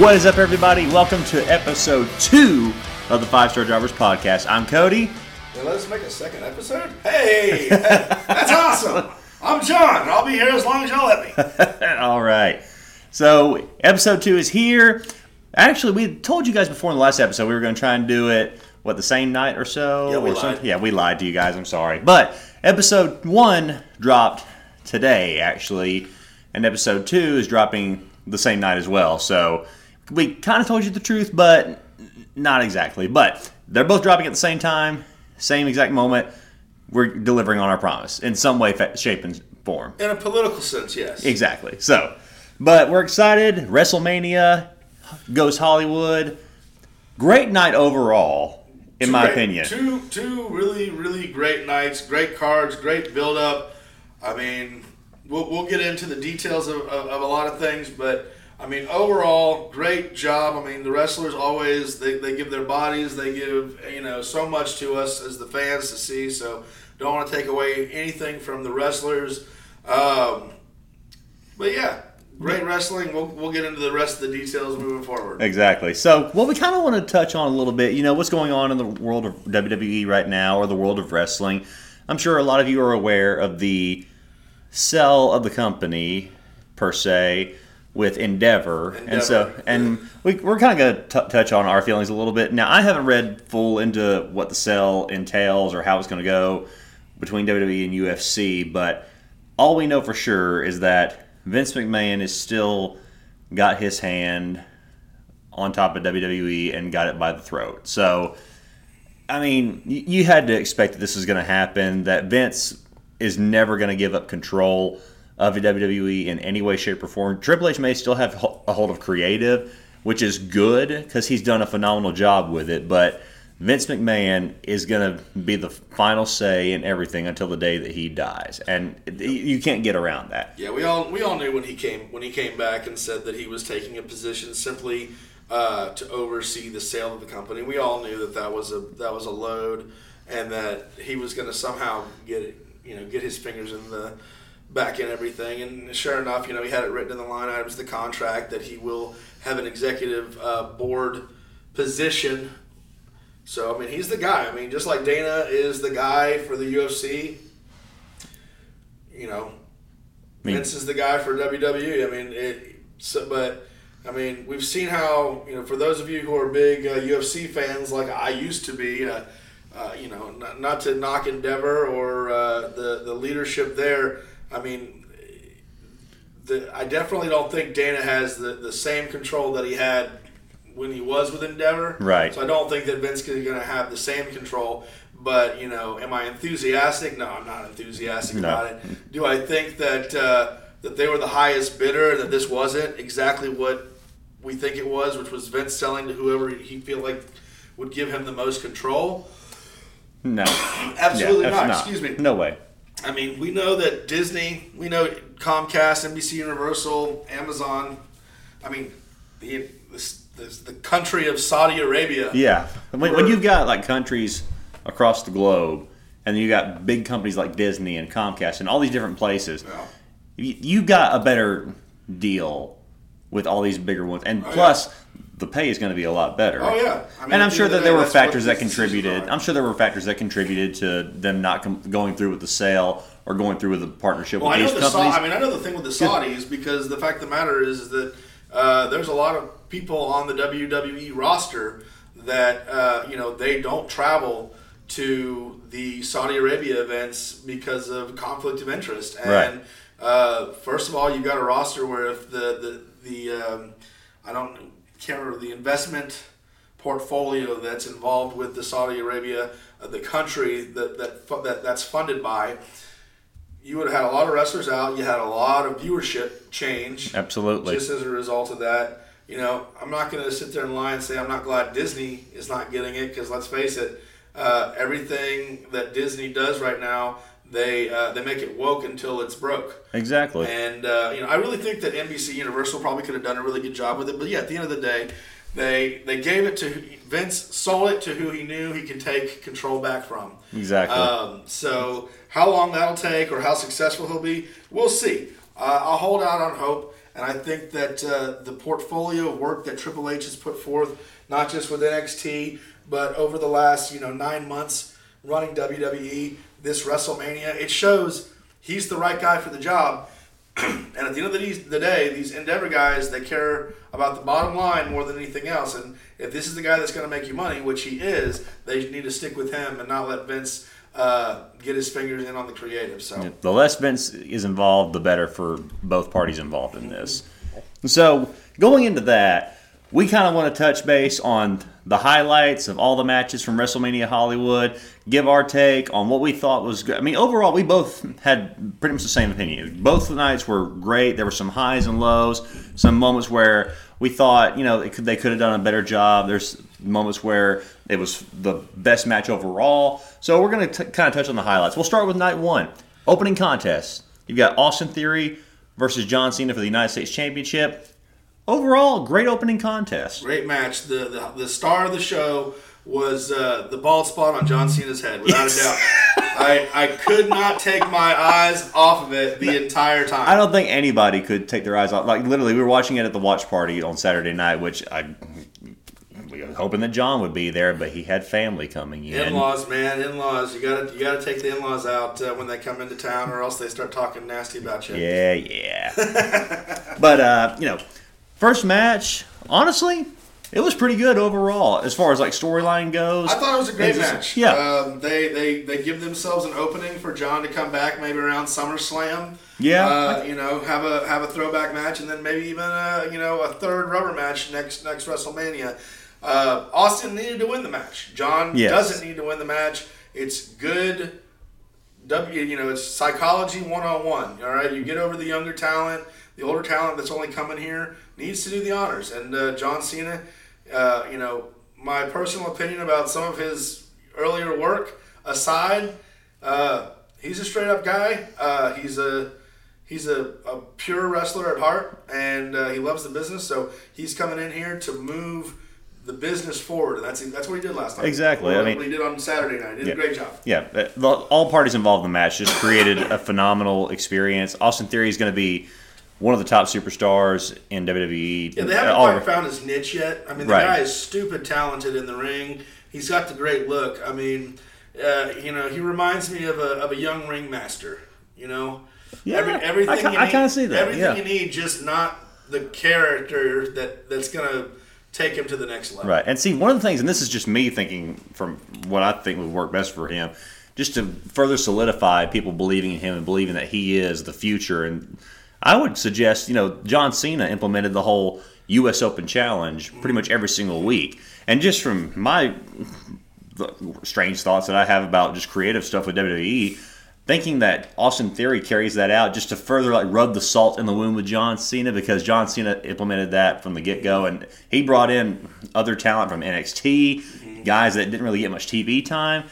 What is up, everybody? Welcome to episode two of the Five Star Drivers Podcast. I'm Cody. Let us make a second episode. Hey, that's awesome. I'm John. I'll be here as long as y'all let me. All right. So, episode two is here. Actually, we told you guys before in the last episode we were going to try and do it, what, the same night or so? Yeah, we or lied. Yeah, we lied to you guys. I'm sorry. But episode one dropped today, actually, and episode two is dropping the same night as well. So, we kind of told you the truth, but not exactly. But they're both dropping at the same time, same exact moment. We're delivering on our promise in some way, shape, and form. In a political sense, yes. Exactly. So, but we're excited. WrestleMania goes Hollywood. Great night overall, in Two my great- opinion. Two two really really great nights, great cards, great build up. I mean, we'll, we'll get into the details of, of, of a lot of things, but I mean, overall, great job. I mean, the wrestlers always they, they give their bodies, they give you know so much to us as the fans to see. So don't want to take away anything from the wrestlers. Um, but yeah, great wrestling. We'll, we'll get into the rest of the details moving forward. Exactly. So, what we kind of want to touch on a little bit, you know, what's going on in the world of WWE right now or the world of wrestling. I'm sure a lot of you are aware of the sell of the company, per se, with Endeavor. And so, and we, we're kind of going to touch on our feelings a little bit. Now, I haven't read full into what the sell entails or how it's going to go between WWE and UFC, but all we know for sure is that Vince McMahon is still got his hand on top of WWE and got it by the throat. So, I mean, you had to expect that this was going to happen. That Vince is never going to give up control of the WWE in any way, shape, or form. Triple H may still have a hold of creative, which is good because he's done a phenomenal job with it. But Vince McMahon is going to be the final say in everything until the day that he dies, and you can't get around that. Yeah, we all we all knew when he came when he came back and said that he was taking a position simply uh, to oversee the sale of the company. We all knew that that was a that was a load, and that he was going to somehow get you know get his fingers in the back in everything. And sure enough, you know he had it written in the line items, the contract that he will have an executive uh, board position. So I mean, he's the guy. I mean, just like Dana is the guy for the UFC. You know, I mean- Vince is the guy for WWE. I mean, it. So, but I mean, we've seen how you know. For those of you who are big uh, UFC fans, like I used to be, uh, uh, you know, not, not to knock Endeavor or uh, the the leadership there. I mean, the, I definitely don't think Dana has the, the same control that he had when he was with Endeavor. Right. So I don't think that Vince is going to have the same control. But you know, am I enthusiastic? No, I'm not enthusiastic No. about it. Do I think that uh, that they were the highest bidder? And that this wasn't exactly what we think it was, which was Vince selling to whoever he feel like would give him the most control? No, Absolutely Yeah, not. that's Excuse me. No way. I mean, we know that Disney, we know Comcast, NBC Universal, Amazon. I mean, the the, the, country of Saudi Arabia. Yeah, when, when you've got like countries across the globe, and you got big companies like Disney and Comcast and all these different places, Yeah. you, you got a better deal with all these bigger ones, and Oh, plus the pay is going to be a lot better. Oh, yeah. I mean, and I'm sure that the there were factors that contributed. I'm sure there were factors that contributed to them not com- going through with the sale or going through with the partnership Well, I with know these the Sa- I mean, I know the thing with the Saudis because the fact of the matter is that uh, there's a lot of people on the WWE roster that uh, you know they don't travel to the Saudi Arabia events because of conflict of interest. And Right. uh, first of all, you've got a roster where if the the, the um, I don't can't remember the investment portfolio that's involved with the Saudi Arabia, uh, the country that, that that that's funded by you would have had a lot of wrestlers out. You had a lot of viewership change Absolutely. just as a result of that. You know, I'm not going to sit there and lie and say I'm not glad Disney is not getting it because let's face it, uh, everything that Disney does right now, they uh, they make it woke until it's broke. exactly. And uh, you know, I really think that NBC Universal probably could have done a really good job with it. But yeah, at the end of the day, they they gave it to Vince, sold it to who he knew he could take control back from. Exactly. Um, so how long that'll take or how successful he'll be, we'll see. Uh, I'll hold out on hope. and I think that uh, the portfolio of work that Triple H has put forth, not just with NXT, but over the last you know nine months running WWE, this WrestleMania, it shows he's the right guy for the job. and at the end of the, day, these Endeavor guys, they care about the bottom line more than anything else. And if this is the guy that's going to make you money, which he is, they need to stick with him and not let Vince uh, get his fingers in on the creative. So the less Vince is involved, the better for both parties involved in this. So going into that, we kind of want to touch base on the highlights of all the matches from WrestleMania Hollywood, give our take on what we thought was good. I mean, overall, we both had pretty much the same opinion. Both the nights were great. There were some highs and lows, some moments where we thought, you know, could, they could have done a better job. There's moments where it was the best match overall. So we're going to kind of touch on the highlights. We'll start with night one opening contest. You've got Austin Theory versus John Cena for the United States Championship overall, great opening contest. Great match. The the, the star of the show was uh, the bald spot on John Cena's head, without yes. a doubt. I, I could not take my eyes off of it the entire time. I don't think anybody could take their eyes off. Like literally, we were watching it at the watch party on Saturday night, which I we were hoping that John would be there, but he had family coming in. In-laws, man, in-laws. You gotta you gotta take the in-laws out uh, when they come into town, or else they start talking nasty about you. Yeah, yeah. but uh, you know First match, honestly, it was pretty good overall as far as like storyline goes. I thought it was a great match. Yeah, um, they they they give themselves an opening for John to come back maybe around SummerSlam. Yeah, uh, you know, have a have a throwback match, and then maybe even a you know a third rubber match next next WrestleMania. Uh, Austin needed to win the match. John yes. doesn't need to win the match. It's good. W, you know, it's psychology one on one. All right, you get over the younger talent, the older talent that's only coming here needs to do the honors. And uh, John Cena, uh, you know, my personal opinion about some of his earlier work aside, uh, he's a straight up guy. Uh, he's a he's a, a, pure wrestler at heart, and uh, he loves the business. So he's coming in here to move the business forward, and that's that's what he did last time. Exactly. I mean, what he did on Saturday night. He did yeah, a great job. Yeah, all parties involved in the match just created a phenomenal experience. Austin Theory is going to be one of the top superstars in WWE. Yeah, they haven't quite found his niche yet. I mean, the right. guy is stupid talented in the ring. He's got the great look. I mean, uh, you know, he reminds me of a, of a young ringmaster. You know, yeah, Every, everything I, I kind of see that. Everything yeah. you need, just not the character that that's gonna take him to the next level. Right, and see, one of the things, and this is just me thinking from what I think would work best for him, just to further solidify people believing in him and believing that he is the future and I would suggest, you know, John Cena implemented the whole U.S. Open Challenge pretty much every single week. And just from my strange thoughts that I have about just creative stuff with WWE, thinking that Austin Theory carries that out just to further like rub the salt in the wound with John Cena because John Cena implemented that from the get go, and he brought in other talent from NXT, mm-hmm. guys that didn't really get much TV time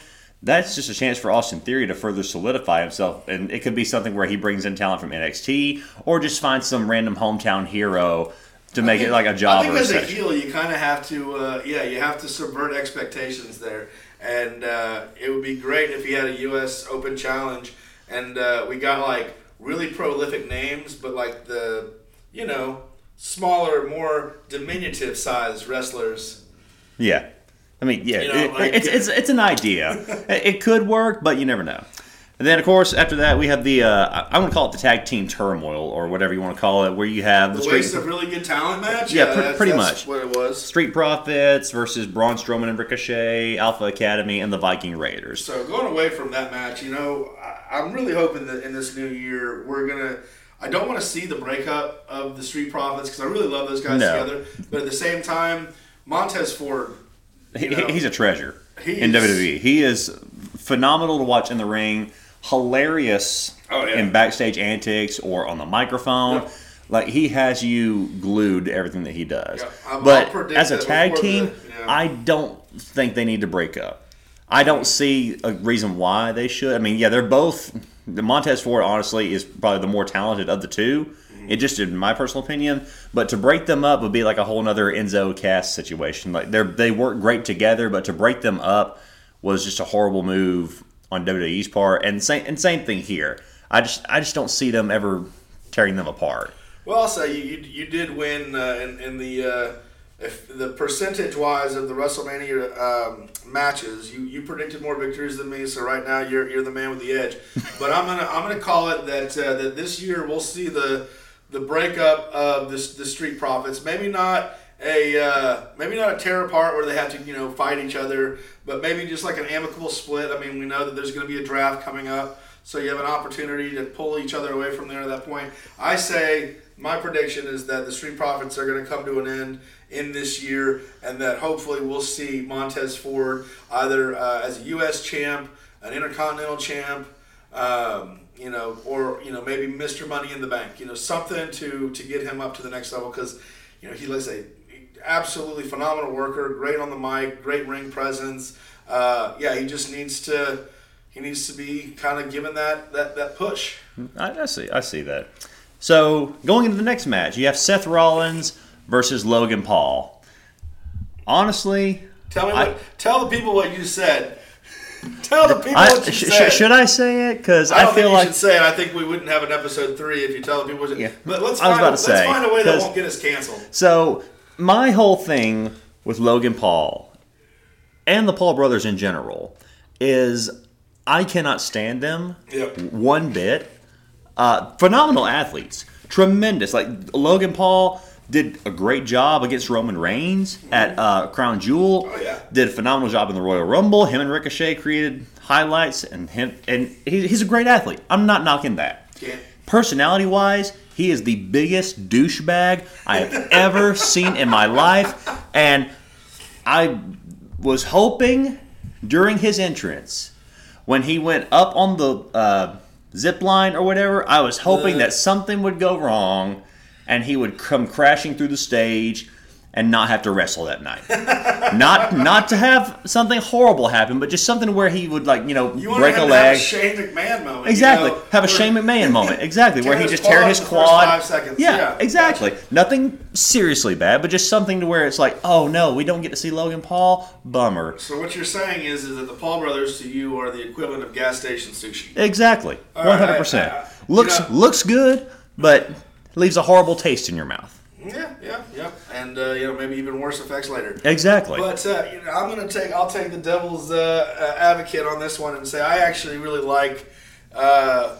that's just a chance for Austin Theory to further solidify himself. And it could be something where he brings in talent from NXT or just finds some random hometown hero to make think, it like a job. I think as a heel, you kind of have to, uh, yeah, you have to subvert expectations there. And uh, it would be great if he had a U.S. Open challenge and uh, we got like really prolific names, but like the, you know, smaller, more diminutive size wrestlers. Yeah. I mean, yeah, you know, it, like, it's, it's it's an idea. it could work, but you never know. And then, of course, after that, we have the uh, I want to call it the tag team turmoil or whatever you want to call it, where you have the, the waste of really good talent match. Yeah, yeah pr- pretty much what it was. Street Profits versus Braun Strowman and Ricochet, Alpha Academy, and the Viking Raiders. So going away from that match, you know, I'm really hoping that in this new year we're gonna. I don't want to see the breakup of the Street Profits because I really love those guys no. together, but at the same time, Montez Ford he, he's a treasure he's, in WWE. He is phenomenal to watch in the ring, hilarious oh, yeah. in backstage antics or on the microphone. Yep. Like he has you glued to everything that he does. Yeah, but as a tag team, the, yeah. I don't think they need to break up. I don't see a reason why they should. I mean, yeah, they're both. The Montez Ford, honestly, is probably the more talented of the two. It just, in my personal opinion, but to break them up would be like a whole other Enzo Cass situation. Like they they work great together, but to break them up was just a horrible move on WWE's part. And same and same thing here. I just I just don't see them ever tearing them apart. Well, I'll say you you, you did win uh, in, in the uh, if the percentage wise of the WrestleMania um, matches. You, you predicted more victories than me, so right now you're, you're the man with the edge. but I'm gonna I'm gonna call it that uh, that this year we'll see the the breakup of this the Street Profits. Maybe not a uh, maybe not a tear apart where they have to you know fight each other, but maybe just like an amicable split. I mean, we know that there's going to be a draft coming up, so you have an opportunity to pull each other away from there at that point. I say my prediction is that the Street Profits are going to come to an end in this year, and that hopefully we'll see Montez Ford either uh, as a U.S. champ, an Intercontinental champ. Um, you know, or you know, maybe Mr. Money in the Bank. You know, something to to get him up to the next level because, you know, he looks a absolutely phenomenal worker, great on the mic, great ring presence. Uh, yeah, he just needs to he needs to be kind of given that that that push. I, I see. I see that. So going into the next match, you have Seth Rollins versus Logan Paul. Honestly, Tell me I- what. Tell the people what you said. Tell the people I, what you sh- said. should I say it? Because I I, don't feel think you like should say it. I think we wouldn't have an episode three if you tell the people. What you, Yeah. But let's I was find, about to let's find a way that won't get us canceled. so. My whole thing with Logan Paul and the Paul brothers in general is I cannot stand them Yep. one bit. Uh, phenomenal athletes, tremendous. Like Logan Paul did a great job against Roman Reigns at uh, Crown Jewel. Oh, yeah. Did a phenomenal job in the Royal Rumble. Him and Ricochet created highlights, and him and he, he's a great athlete. I'm not knocking that. Yeah. Personality wise, he is the biggest douchebag I have ever seen in my life, and I was hoping during his entrance when he went up on the uh, zip line or whatever, I was hoping Uh. that something would go wrong and he would come crashing through the stage and not have to wrestle that night. not not to have something horrible happen, but just something where he would like you know You break a to have leg. a Shane McMahon moment. you Exactly. know, Have a Shane McMahon moment. Exactly. where he just tear his quad. five seconds. Yeah, Yeah, exactly. Nothing seriously bad, but just something to where it's like, oh no, we don't get to see Logan Paul. Bummer. So what you're saying is, is that the Paul brothers to you are the equivalent of gas station sushi. Exactly. One hundred percent. Uh, I- Looks you know- looks good, but leaves a horrible taste in your mouth. Yeah, yeah, yeah, and uh, you know maybe even worse effects later. Exactly. But uh, you know, I'm gonna take I'll take the devil's uh, uh, advocate on this one and say I actually really like uh,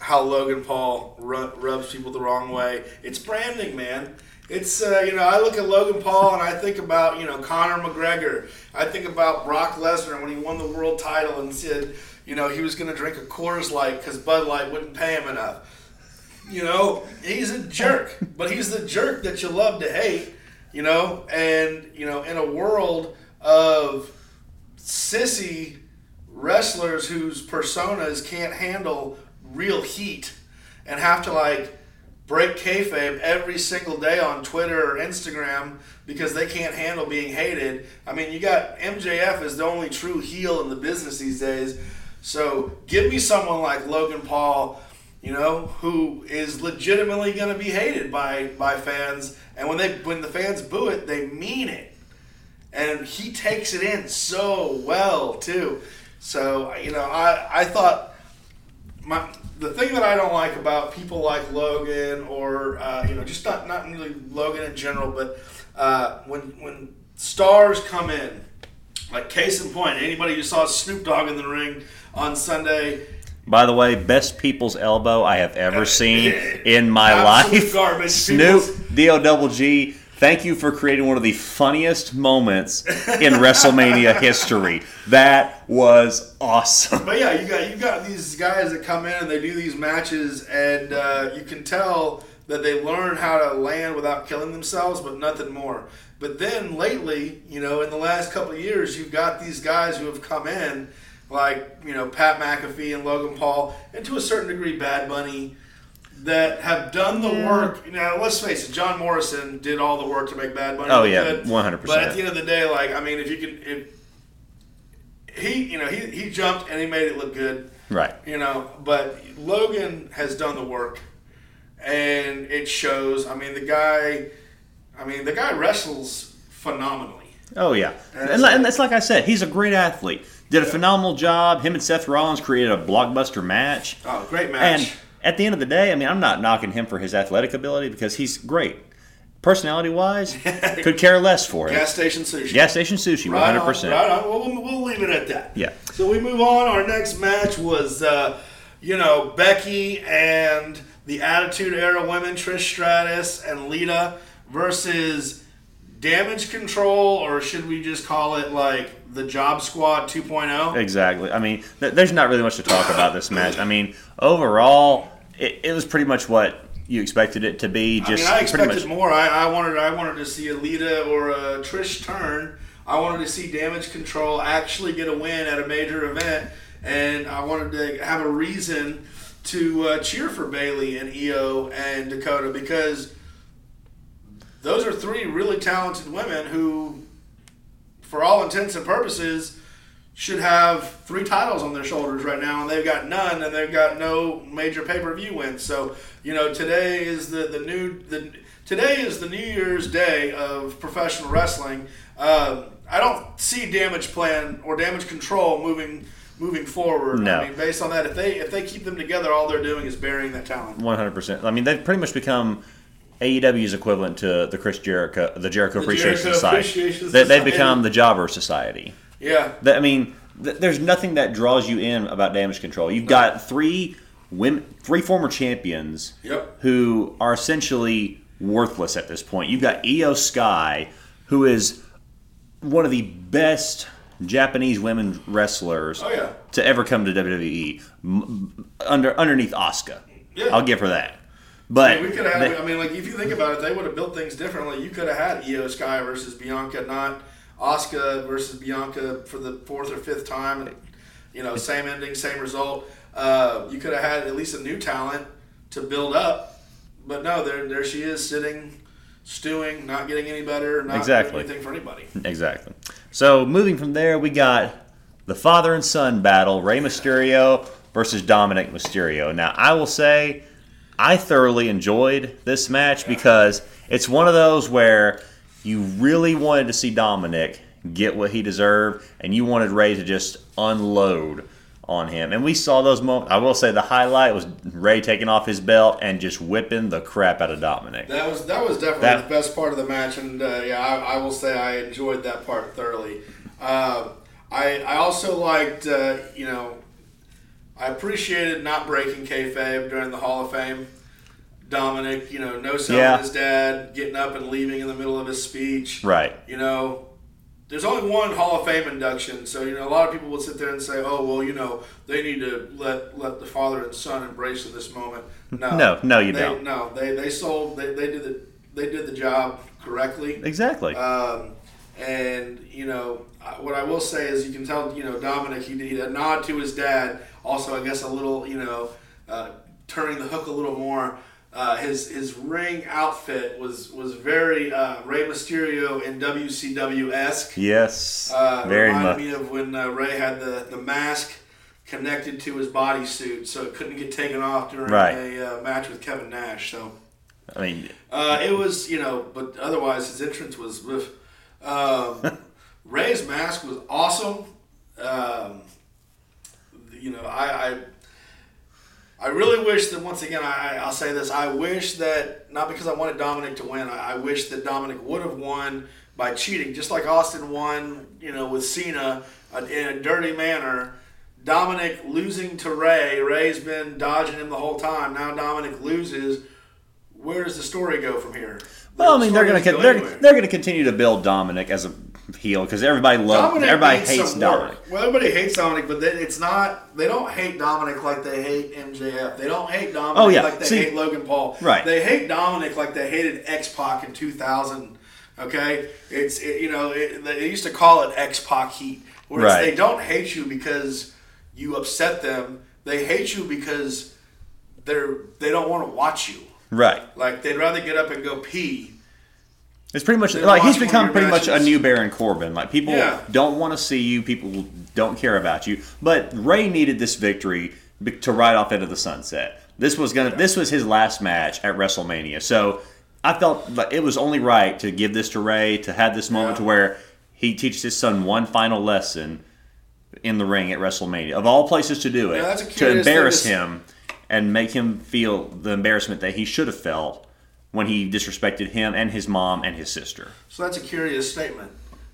how Logan Paul ru- rubs people the wrong way. It's branding, man. It's uh, you know I look at Logan Paul and I think about you know Conor McGregor. I think about Brock Lesnar when he won the world title and said you know he was gonna drink a Coors Light because Bud Light wouldn't pay him enough. You know, he's a jerk, but he's the jerk that you love to hate, you know, and, you know, in a world of sissy wrestlers whose personas can't handle real heat and have to, like, break kayfabe every single day on Twitter or Instagram because they can't handle being hated. I mean, you got MJF is the only true heel in the business these days. So give me someone like Logan Paul, you know, who is legitimately going to be hated by by fans, and when they when the fans boo it, they mean it, and he takes it in so well too. So you know, I I thought my the thing that I don't like about people like Logan or uh, you know just not not really Logan in general, but uh, when when stars come in, like case in point, anybody who saw Snoop Dogg in the ring on Sunday, By the way, best people's elbow I have ever seen in my Absolute life. garbage, Snoop D O double G. Thank you for creating one of the funniest moments in WrestleMania history. That was awesome. But yeah, you got you got these guys that come in and they do these matches, and uh, you can tell that they learn how to land without killing themselves, but nothing more. But then lately, you know, in the last couple of years, you've got these guys who have come in, like you know Pat McAfee and Logan Paul, and to a certain degree Bad Bunny, that have done the work. Now, let's face it, John Morrison did all the work to make Bad Bunny. Oh, yeah, 100%. But at the end of the day, like I mean, if you can, if he, you know, he, he jumped and he made it look good, Right. you know. But Logan has done the work, and it shows. I mean, the guy, I mean, the guy wrestles phenomenally. Oh yeah, And and, it's- and it's like I said, he's a great athlete. Did a phenomenal job. Him and Seth Rollins created a blockbuster match. Oh, great match. And at the end of the day, I mean, I'm not knocking him for his athletic ability because he's great. Personality wise, could care less for it. Gas station sushi. Gas station sushi, Right 100. on, percent Right on. Well, we'll, we'll leave it at that. Yeah. So we move on. Our next match was, uh, you know, Becky and the Attitude Era women, Trish Stratus and Lita, versus Damage Control, or should we just call it like the Job Squad 2.0? Exactly. I mean, th- there's not really much to talk about this match. I mean, overall, it, it was pretty much what you expected it to be. I Just mean, I pretty expected much. more. I, I wanted I wanted to see a Lita or a Trish turn. I wanted to see Damage Control actually get a win at a major event, and I wanted to have a reason to uh, cheer for Bayley and Iyo and Dakota because those are three really talented women who, for all intents and purposes, should have three titles on their shoulders right now, and they've got none, and they've got no major pay per view wins. So you know, today is the the new the today is the New Year's Day of professional wrestling. Um, I don't see damage plan or damage control moving moving forward. No. I mean, based on that, if they if they keep them together, all they're doing is burying that talent. 100%. I mean, they've pretty much become AEW's equivalent to the Chris Jericho, the Jericho Appreciation Jericho Society. Appreciation They, they've become the Jobber Society. Yeah, That- I mean, th- there's nothing that draws you in about damage control. You've got three women, three former champions Yep. who are essentially worthless at this point. You've got Iyo Sky, who is one of the best Japanese women wrestlers Oh, yeah. to ever come to WWE, m- under underneath Asuka. Yeah. I'll give her that. But I mean, we could have. they- I mean, like if you think about it, they would have built things differently. You could have had Iyo Sky versus Bianca, not Asuka versus Bianca for the fourth or fifth time. And, you know, same ending, same result. Uh, you could have had at least a new talent to build up, but no, there there she is sitting, stewing, not getting any better, not Exactly. doing anything for anybody. Exactly. So moving from there, we got the father and son battle: Rey Mysterio versus Dominic Mysterio. Now, I will say, I thoroughly enjoyed this match because it's one of those where you really wanted to see Dominic get what he deserved, and you wanted Rey to just unload on him. And we saw those moments. I will say the highlight was Rey taking off his belt and just whipping the crap out of Dominic. That was that was definitely That- the best part of the match, and uh, yeah, I, I will say I enjoyed that part thoroughly. Um I I also liked uh, you know I appreciated not breaking kayfabe during the Hall of Fame. Dominic, you know, no selling Yeah. his dad, getting up and leaving in the middle of his speech. Right. You know, there's only one Hall of Fame induction, so you know a lot of people will sit there and say, "Oh, well, you know, they need to let let the father and son embrace in this moment." No, No, no, you they, don't. No, they they sold they, they did the they did the job correctly. Exactly. Um, and you know what I will say is you can tell you know Dominic he did a nod to his dad. Also, I guess a little you know uh, turning the hook a little more. Uh, his his ring outfit was was very uh, Rey Mysterio in WCW esque. yes. Uh, very reminded much. me of when uh, Rey had the, the mask connected to his bodysuit, so it couldn't get taken off during Right. a uh, match with Kevin Nash. So I mean, uh, it was, you know, but otherwise his entrance was. oof. Um, Rey's mask was awesome. Um, you know, I, I I really wish that once again I I'll say this I wish that not because I wanted Dominic to win I, I wish that Dominic would have won by cheating just like Austin won you know with Cena in a dirty manner. Dominic losing to Rey. Rey's been dodging him the whole time. Now Dominic loses. Where does the story go from here? Well, I mean, they're gonna doesn't go they're, anywhere. they're gonna continue to build Dominic as a heel because everybody loves Dominic everybody needs hates some Dominic. Well, everybody hates Dominic, but they, it's not. They don't hate Dominic like they hate MJF. They don't hate Dominic Oh, yeah. like they See- hate Logan Paul. Right. They hate Dominic like they hated X Pac in 2000. Okay, it's it, you know it, they used to call it X Pac heat, where it's Right. they don't hate you because you upset them. They hate you because they're they don't want to watch you. Right. Like they'd rather get up and go pee. It's pretty much like he's watch one of become pretty much a new Baron Corbin. Like people Yeah. don't want to see you, people don't care about you. But Rey needed this victory to ride off into the sunset. This was gonna. This was his last match at WrestleMania. So I felt like it was only right to give this to Rey to have this moment Yeah. to where he teaches his son one final lesson in the ring at WrestleMania. Of all places to do it, Yeah, to embarrass to- him and make him feel the embarrassment that he should have felt when he disrespected him and his mom and his sister. So that's a curious statement.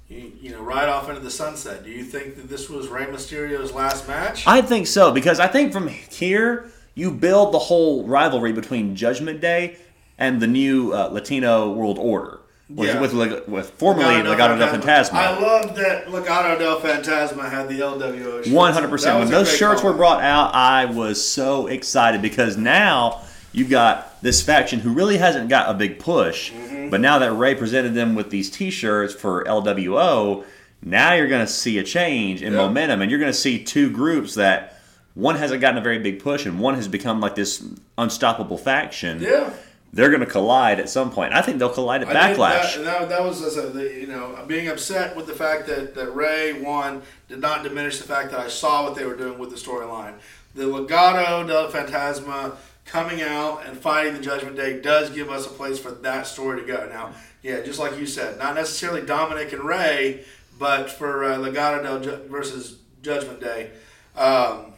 You, you know, right off into the sunset. Do you think that this was Rey Mysterio's last match? I think so because I think from here you build the whole rivalry between Judgment Day and the new uh, Latino World Order with Yeah. with, with, with formerly Legado del Fantasma. I love that Legado del Fantasma had the LWO. One hundred percent. When those shirts were brought out, I was so excited because now you've got this faction who really hasn't got a big push, Mm-hmm. but now that Rey presented them with these T-shirts for LWO, now you're going to see a change in Yeah. momentum, and you're going to see two groups that one hasn't gotten a very big push, and one has become like this unstoppable faction. Yeah. They're going to collide at some point. I think they'll collide at I Backlash. That, that, that was as a, you know being upset with the fact that that Rey won did not diminish the fact that I saw what they were doing with the storyline. The Legado del Fantasma coming out and fighting the Judgment Day does give us a place for that story to go. Now, yeah, just like you said, not necessarily Dominic and Rey, but for uh, Legado del Ju- versus Judgment Day. Um,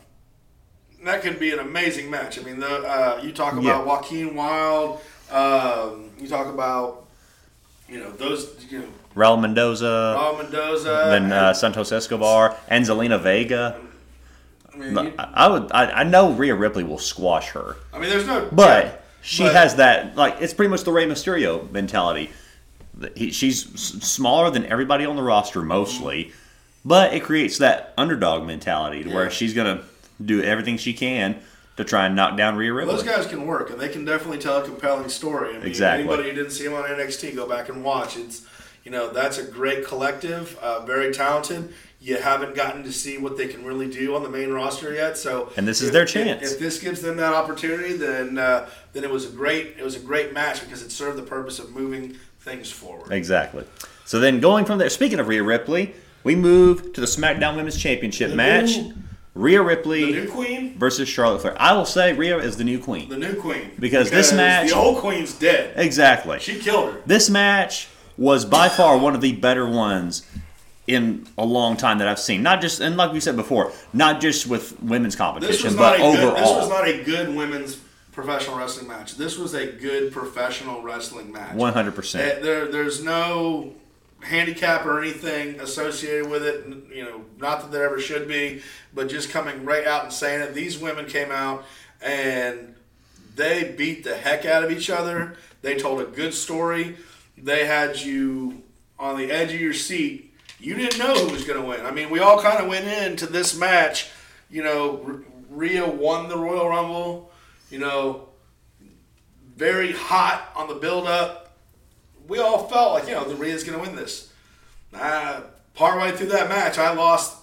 that could be an amazing match. I mean, the, uh, you talk about Yeah. Joaquin Wilde. Um, you talk about, you know, those, you know, Raul Mendoza, Raul Mendoza. then uh, Santos Escobar, and Zelina Vega. I mean, you- I I would. I, I know Rhea Ripley will squash her, I mean, there's no. but yeah, she but- has that. Like it's pretty much the Rey Mysterio mentality. He, she's smaller than everybody on the roster mostly, but it creates that underdog mentality to Yeah. where she's gonna do everything she can to try and knock down Rhea Ripley. Those guys can work, and they can definitely tell a compelling story. I mean, Exactly. Anybody who didn't see them on NXT, go back and watch. It's, you know, that's a great collective, uh, very talented. You haven't gotten to see what they can really do on the main roster yet, so And this is if- their chance. If, this gives them that opportunity, then uh, then it was a great it was a great match because it served the purpose of moving things forward. Exactly. So then going from there, speaking of Rhea Ripley, we move to the SmackDown Women's Championship match. Rhea The Ripley new queen, versus Charlotte Flair. I will say Rhea is the new queen. the new queen, Because this match- the old queen's dead. Exactly. She killed her. This match was by far one of the better ones in a long time that I've seen. Not just and like we said before, not just with women's competition, but overall. good. This was not a good women's professional wrestling match. This was a good professional wrestling match. One hundred percent. There, there's no handicap or anything associated with it. You know, not that there ever should be, but just coming right out and saying it. These women came out and they beat the heck out of each other. They told a good story. They had you on the edge of your seat. You didn't know who was going to win. I mean, we all kind of went into this match. You know, Rhea won the Royal Rumble. You know, very hot on the build up. We all felt like, you know, the Rhea's going to win this. Uh, partway through that match, I lost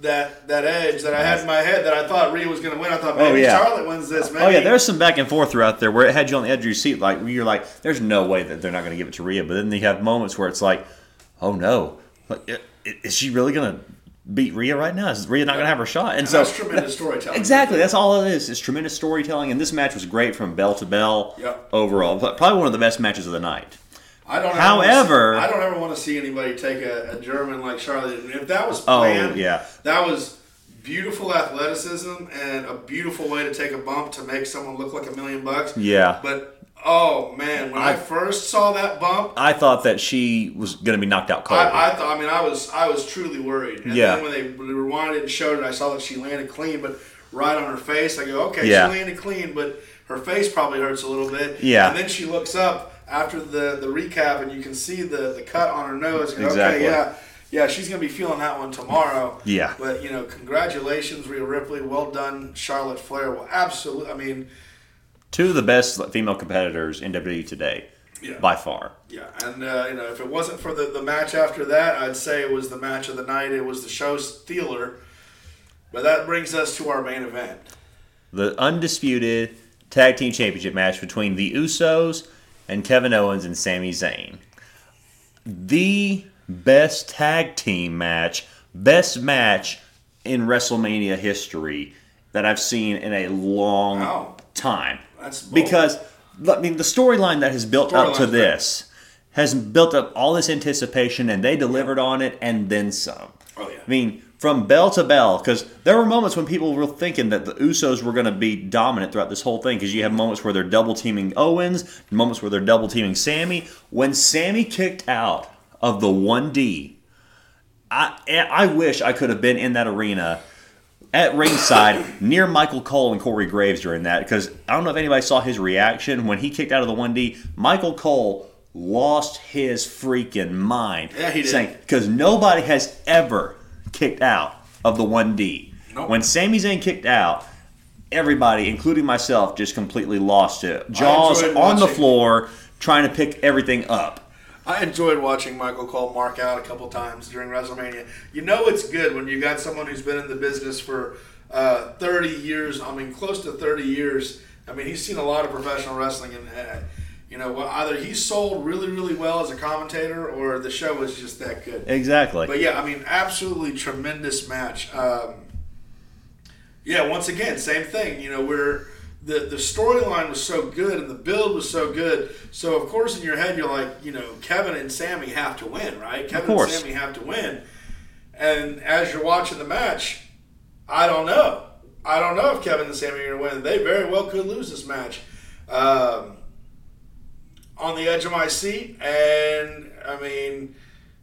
that that edge that I had in my head that I thought Rhea was going to win. I thought maybe Oh, yeah. Charlotte wins this. Maybe. Oh yeah, there's some back and forth throughout there where it had you on the edge of your seat, like you're like, "There's no way that they're not going to give it to Rhea," but then you have moments where it's like, "Oh no, like, is she really going to beat Rhea right now? Is Rhea not going to have her shot?" And, And so that's tremendous storytelling. Exactly. That's all it is. It's tremendous storytelling, and this match was great from bell to bell. Yep. Overall, probably one of the best matches of the night. I don't. However- ever see, I don't ever want to see anybody take a, a German like Charlotte. If that was oh, planned, Oh, yeah. that was beautiful athleticism and a beautiful way to take a bump to make someone look like a million bucks. Yeah. But oh man, when I, I- first saw that bump, I thought that she was going to be knocked out cold. I, I thought. I mean, I was I was truly worried. And Yeah. then when they rewinded and showed it, I saw that she landed clean, but right on her face. I go, okay, Yeah. she landed clean, but her face probably hurts a little bit. Yeah. And then she looks up after the the recap, and you can see the the cut on her nose. Go, Exactly. Okay, yeah. Yeah, she's gonna be feeling that one tomorrow. Yeah. But you know, congratulations, Rhea Ripley. Well done, Charlotte Flair. Well, absolutely. I mean, Two of the best female competitors in WWE today, Yeah. by far. Yeah, and uh, you know, if it wasn't for the, the match after that, I'd say it was the match of the night. It was the show stealer. But that brings us to our main event. The undisputed tag team championship match between the Usos and Kevin Owens and Sami Zayn. The best tag team match, best match in WrestleMania history that I've seen in a long Wow. time. Because I mean the storyline that has built up to Storyline's great. this has built up all this anticipation and they delivered on it and then some. Oh, yeah. I mean, from bell to bell, because there were moments when people were thinking that the Usos were going to be dominant throughout this whole thing, because you have moments where they're double teaming Owens, moments where they're double teaming Sami. When Sami kicked out of the 1D, I, I wish I could have been in that arena at ringside near Michael Cole and Corey Graves during that because I don't know if anybody saw his reaction when he kicked out of the 1D. Michael Cole lost his freaking mind. Yeah, he did. Saying, because nobody has ever kicked out of the 1D. Nope. When Sami Zayn kicked out, everybody, including myself, just completely lost it. Jaws on the floor trying to pick everything up. I enjoyed watching Michael Cole mark out a couple times during WrestleMania. You know it's good when you got someone who's been in the business for uh, 30 years. I mean, close to 30 years. I mean, he's seen a lot of professional wrestling, and uh, you know, well, either he sold really, really well as a commentator, or the show was just that good. Exactly. But yeah, I mean, absolutely tremendous match. Um, yeah, once again, same thing. You know, where the the storyline was so good and the build was so good. So of course, in your head, you're like, you know, Kevin and Sami have to win, right? Kevin and. Sami have to win. And as you're watching the match, I don't know. I don't know if Kevin and Sami are going to win. They very well could lose this match. Um, on the edge of my seat, and I mean,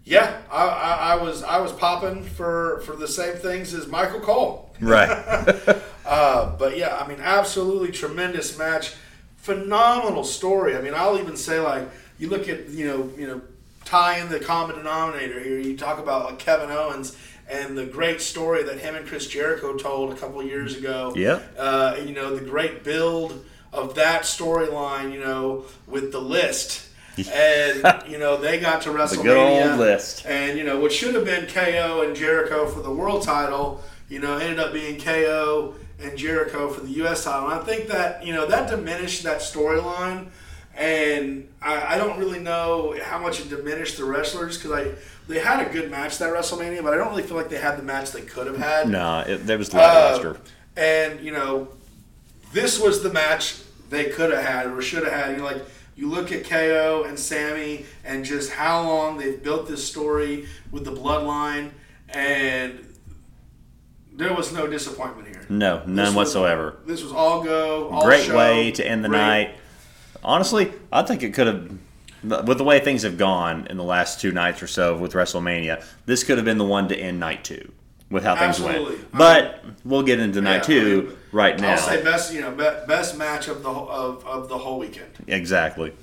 yeah, I, I, I was I was popping for for the same things as Michael Cole. right. Uh, but yeah, I mean, absolutely tremendous match, phenomenal story. I mean, I'll even say like you look at you know you know tie in the common denominator here. You talk about like Kevin Owens and the great story that him and Chris Jericho told a couple years ago. Yep. Uh, you know the great build of that storyline. You know with the list. and you know they got to WrestleMania, good old list. and you know what should have been KO and Jericho for the world title, you know, ended up being KO and Jericho for the U.S. title. And I think that you know that diminished that storyline, and I, I don't really know how much it diminished the wrestlers because I they had a good match that WrestleMania, but I don't really feel like they had the match they could have had. no, it, there was Uh, and you know, this was the match they could have had or should have had. You like you look at KO and Sami and just how long they've built this story with the bloodline, and there was no disappointment here. no, This none was- whatsoever. This was all go, all Great show, way to end the great- night. Honestly, I think it could have, with the way things have gone in the last two nights or so with WrestleMania, this could have been the one to end night two with how things Absolutely. went. I But we'll get into night Yeah, I two mean, right now. I'll say best, you know, best match of the whole- of, of the whole weekend. Exactly.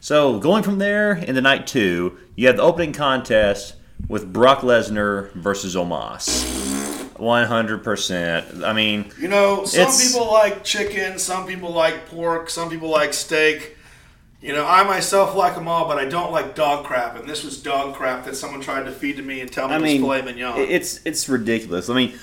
So going from there into night two, you have the opening contest with Brock Lesnar versus Omos. One hundred percent. I mean, You know, some people like chicken, some people like pork, some people like steak. You know, I myself like them all, but I don't like dog crap. And this was dog crap that someone tried to feed to me and tell me I was mean, filet mignon. it's it's ridiculous. I mean,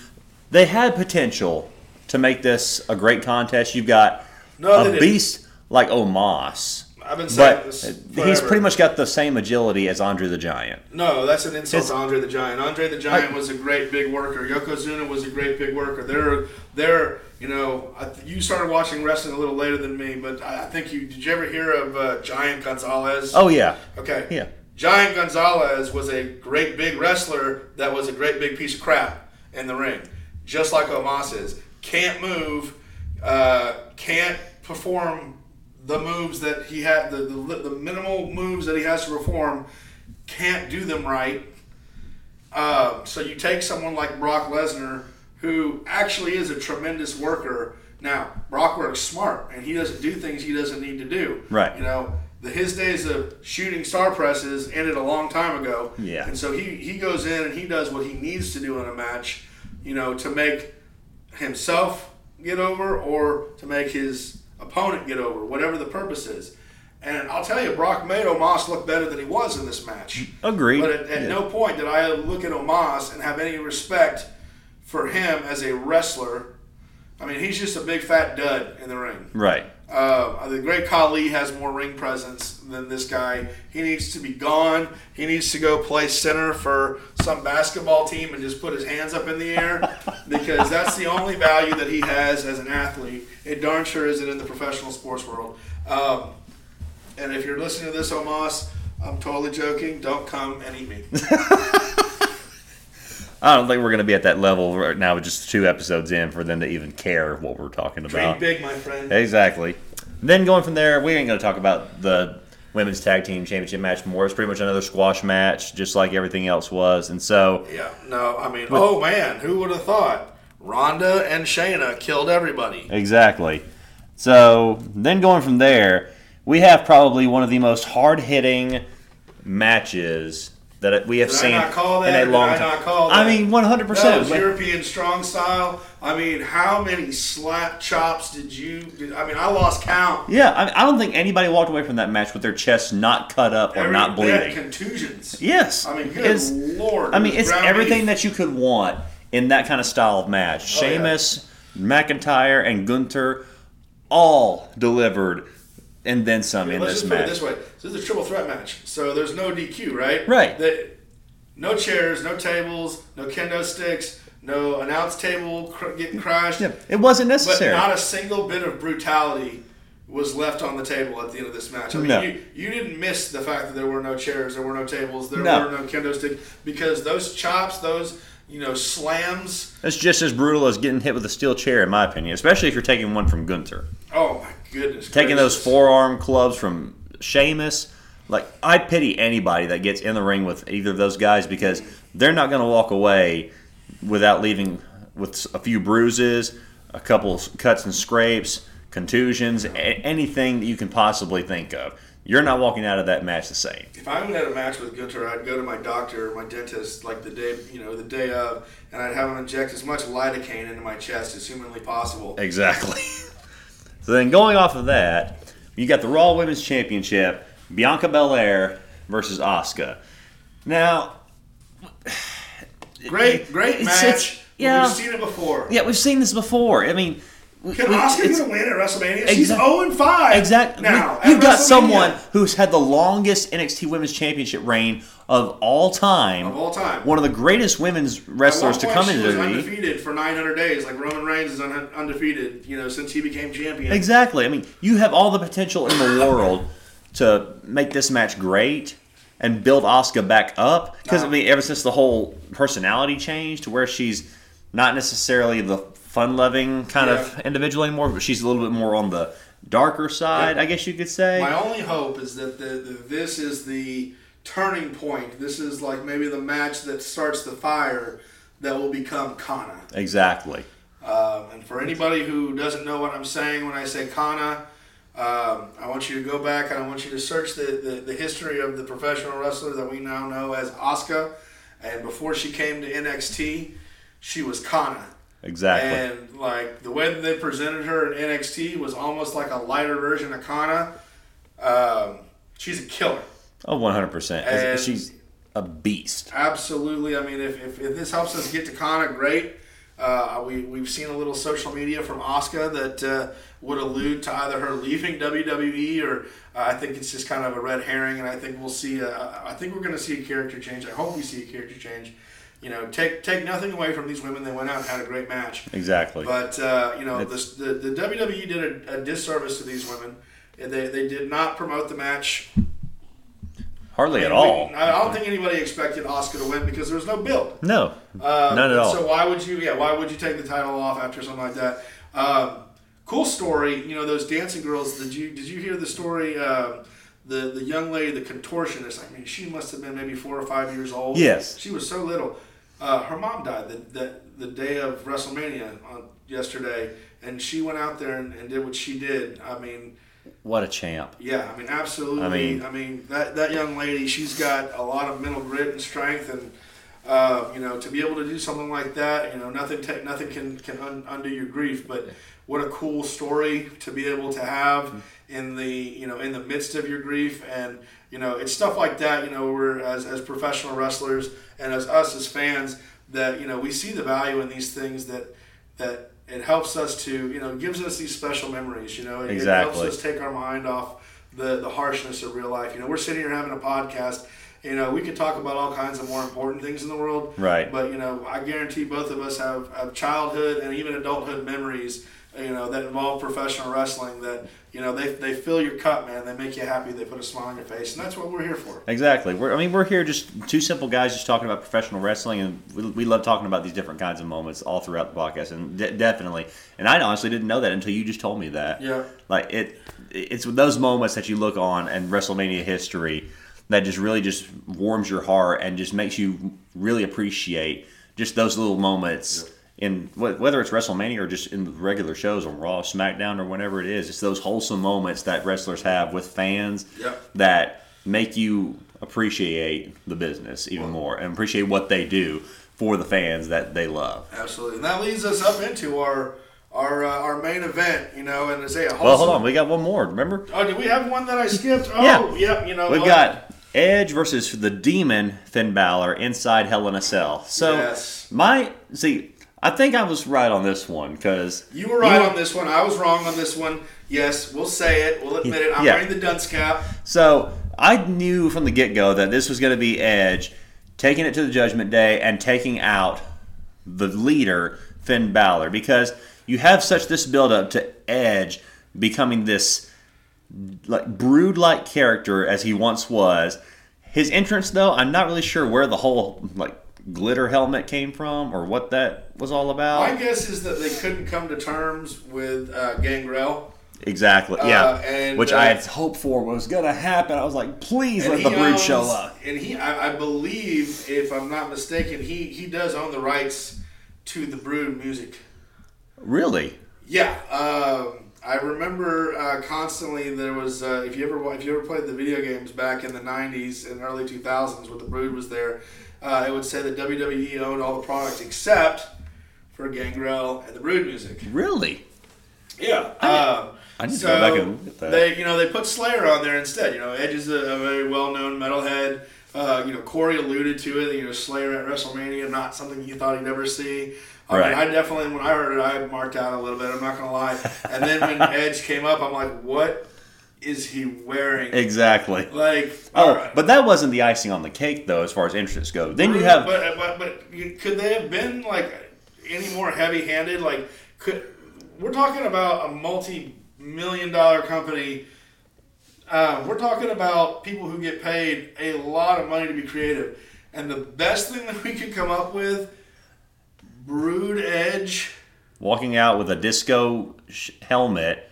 they had potential to make this a great contest. You've got No, a didn't. beast like Omos, I've been saying but this. he's pretty much got the same agility as Andre the Giant. No, that's an insult It's- to Andre the Giant. Andre the Giant was a great big worker. Yokozuna was a great big worker. They're they're you know I you started watching wrestling a little later than me, but I, I think you did you ever hear of uh, Giant Gonzalez? Oh yeah, Okay. yeah. Giant Gonzalez was a great big wrestler that was a great big piece of crap in the ring, just like Omos is. Can't move, uh, can't perform the moves that he had, the, the, the minimal moves that he has to perform, can't do them right. Uh, so you take someone like Brock Lesnar, who actually is a tremendous worker. Now, Brock works smart, and he doesn't do things he doesn't need to do. Right. You know, the, his days of shooting star presses ended a long time ago. Yeah. And so he, he goes in and he does what he needs to do in a match, you know, to make himself get over or to make his opponent get over, whatever the purpose is. And I'll tell you, Brock made Omos look better than he was in this match. Agreed. But at, at Yeah. no point did I look at Omos and have any respect for him as a wrestler. I mean, he's just a big fat dud in the ring. Right. Uh, the great Khali has more ring presence than this guy. He needs to be gone. He needs to go play center for some basketball team and just put his hands up in the air because that's the only value that he has as an athlete. It darn sure isn't in the professional sports world. Um, and if you're listening to this, Omos, I'm totally joking. Don't come and eat me. I don't think we're going to be at that level right now with just two episodes in for them to even care what we're talking about. Dream big, my friend. Exactly. Then going from there, we ain't going to talk about the women's tag team championship match more. It's pretty much another squash match, just like everything else was. And so, Yeah, no, I mean, oh man, who would have thought? Ronda and Shayna killed everybody. exactly. So then going from there, we have probably one of the most hard hitting matches that we have Did I seen not call that, in a did long I time. not call I that? mean, one hundred percent. European strong style. I mean, how many slap chops did you? Did, I mean, I lost count. Yeah, I, I don't think anybody walked away from that match with their chest not cut up or Every- not they had bleeding. contusions. Yes, I mean, good It's- lord. I mean, it's everything beef. that you could want in that kind of style of match. Oh, yeah. Sheamus, McIntyre, and Gunther all delivered, and then some in Let's this just put it match. this way: so this is a triple threat match. So there's no DQ, right? Right. The- no chairs, no tables, no kendo sticks, no announce table cr- getting crashed. Yeah, it wasn't But necessary. not a single bit of brutality was left on the table at the end of this match. I mean, No. you, you didn't miss the fact that there were no chairs, there were no tables, there No. were no kendo sticks, because those chops, those you know slams. That's just as brutal as getting hit with a steel chair, in my opinion, especially if you're taking one from Gunther. Oh my goodness! Taking those forearm clubs from Sheamus. Like, I pity anybody that gets in the ring with either of those guys because they're not going to walk away without leaving with a few bruises, a couple cuts and scrapes, contusions, a- anything that you can possibly think of. You're not walking out of that match the same. If I had a match with Gunther, I'd go to my doctor or my dentist like the day, you know, the day of, and I'd have him inject as much lidocaine into my chest as humanly possible. Exactly. so then going off of that, you got the Raw Women's Championship, Bianca Belair versus Asuka. Now, Great, great match. it's- yeah. We've seen it before. yeah, we've seen this before. I mean, Can we- Asuka it's- gonna win at WrestleMania? She's 0 and 5. Exactly. Now, You've got someone who's had the longest NXT Women's Championship reign of all time. Of all time. One of the greatest women's wrestlers to come into the league. undefeated for 900 days. Like Roman Reigns is un- undefeated, you know, since he became champion. Exactly. I mean, you have all the potential in the world to make this match great and build Asuka back up. Because I Uh-huh. mean, ever since the whole personality changed to where she's not necessarily the fun-loving kind of individual anymore, but she's a little bit more on the darker side, Yeah. I guess you could say. My only hope is that the, the, this is the turning point. This is like maybe the match that starts the fire that will become Kana. exactly. Um, and for anybody who doesn't know what I'm saying when I say Kana, um, I want you to go back and I want you to search the, the, the history of the professional wrestler that we now know as Asuka. And before she came to NXT, she was Kana. Exactly. And like the way that they presented her in NXT was almost like a lighter version of Kana. Um, she's a killer. Oh, 100%. And- She's a beast. Absolutely. I mean, if, if, if this helps us get to Kana, great. Uh, we, we've seen a little social media from Asuka that uh, would allude to either her leaving WWE or uh, I think it's just kind of a red herring, and I think we'll see. A, I think we're going to see a character change. I hope we see a character change. You know, take take nothing away from these women. They went out and had a great match. Exactly. But uh, you know, the, the the WWE did a, a disservice to these women. And They, they did not promote the match Hardly at We- all. I don't think anybody expected Asuka to win because there was no build. No. Uh, None at all. So why would you? Yeah, why would you take the title off after something like that? Um, cool story. You know those dancing girls. Did you did you hear the story? Um, the the young lady, the contortionist. I mean, she must have been maybe four or five years old. Yes. She was so little. Uh, her mom died the, the the day of WrestleMania on yesterday, and she went out there and, and did what she did. I mean. What a champ. Yeah, I mean, absolutely. I mean, I mean- that that young lady, she's got a lot of mental grit and strength, and uh, you know, to be able to do something like that, you know, nothing ta- nothing can can un- undo your grief. But what a cool story to be able to have in the you know in the midst of your grief, and you know, it's stuff like that. You know, we're as as professional wrestlers and as us as fans that you know we see the value in these things that that it helps us to you know gives us these special memories you know it, Exactly. it helps us take our mind off the the harshness of real life you know we're sitting here having a podcast You know, we could talk about all kinds of more important things in the world. Right. But you know, I guarantee both of us have, have childhood and even adulthood memories. You know that involve professional wrestling. That you know they, they fill your cup, man. They make you happy. They put a smile on your face, and that's what we're here for. Exactly. We're, I mean, we're here just two simple guys just talking about professional wrestling, and we, we love talking about these different kinds of moments all throughout the podcast, and de- definitely. And I honestly didn't know that until you just told me that. Yeah. Like it, it's those moments that you look on and WrestleMania history that just really just warms your heart and just makes you really appreciate just those little moments. In whether it's WrestleMania or just in the regular shows on Raw, SmackDown, or whenever it is, it's those wholesome moments that wrestlers have with fans Yep. that make you appreciate the business even more and appreciate what they do for the fans that they love. Absolutely, and that leads us up into our our uh, our main event. You know, and to say a wholesome. Well, hold on, we got one more. Remember, Oh, did we have one that I skipped? Oh, Yeah. yep. You know, we've uh, got Edge versus the Demon Finn Balor inside Hell in a Cell. So Yes. my see, I think I was right on this one because You were right on this one. I was wrong on this one. Yes, we'll say it. We'll admit it. I'm Yeah. wearing the dunce cap. So I knew from the get go that this was going to be Edge taking it to the Judgment Day and taking out the leader, Finn Balor, because you have such this build up to Edge becoming this like brood like character as he once was. His entrance though, I'm not really sure where the whole like glitter helmet came from or what that was all about. My guess is that they couldn't come to terms with uh, Gangrel. Exactly. Yeah. Uh, and, Which uh, I had hoped for was gonna happen. I was like, please let the he brood owns- show up. And he, I, I believe, if I'm not mistaken, he he does own the rights to the Brood music. Really? Yeah, um, I remember uh, constantly there was uh, if you ever if you ever played the video games back in the '90s and early 2000s when the Brood was there, uh, it would say that WWE owned all the products except for Gangrel and the Brood music. Really? Yeah. Um, I need to so go back and look at that. They, you know, they put Slayer on there instead. You know, Edge is a, a very well-known metalhead. Uh, you know, Corey alluded to it. You know, Slayer at WrestleMania, not something you thought he'd ever see. I Right. mean, I definitely, when I heard it, I marked out a little bit. I'm not gonna lie. And then when Edge came up, I'm like, what is he wearing? Exactly. Like, Oh, all right. but that wasn't the icing on the cake, though, as far as entrance go. Then you have but, but but could they have been like any more heavy-handed? Like, could we're talking about a multi-million dollar company? Uh, we're talking about people who get paid a lot of money to be creative, and the best thing that we could come up with, Brood Edge. walking out with a disco sh- helmet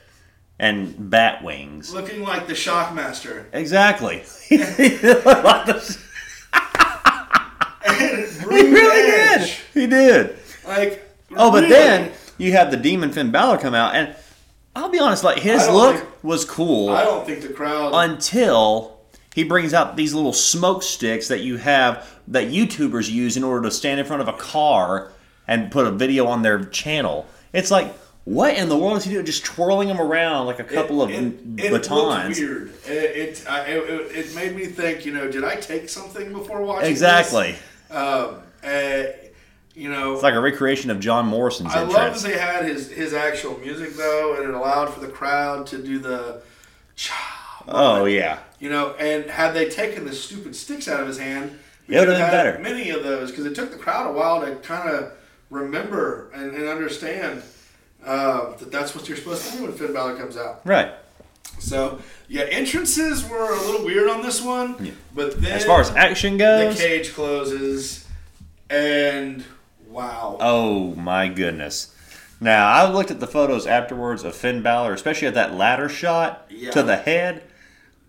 and bat wings. Looking like the Shockmaster. Exactly. He really did. He did. Like, Oh, but really? then you have the Demon Finn Balor come out, and I'll be honest, like his look think- was cool. I don't think the crowd. until he brings out these little smoke sticks that you have that YouTubers use in order to stand in front of a car and put a video on their channel. It's like, what in the world is he doing? Just twirling them around like a couple of it, it batons. looked weird. It it, I, it it made me think. You know, did I take something before watching? Exactly. This? Um, uh, you know, It's like a recreation of John Morrison's I love that they had his his actual music though, and it allowed for the crowd to do the. oh yeah. You know, and had they taken the stupid sticks out of his hand, we It would've have been better. Many of those because it took the crowd a while to kind of remember and, and understand uh, that that's what you're supposed to do when Finn Balor comes out. Right. So yeah, entrances were a little weird on this one, but then As far as action goes, the cage closes, and wow, oh my goodness. Now I looked at the photos afterwards of Finn Balor, especially at that ladder shot Yeah. to the head.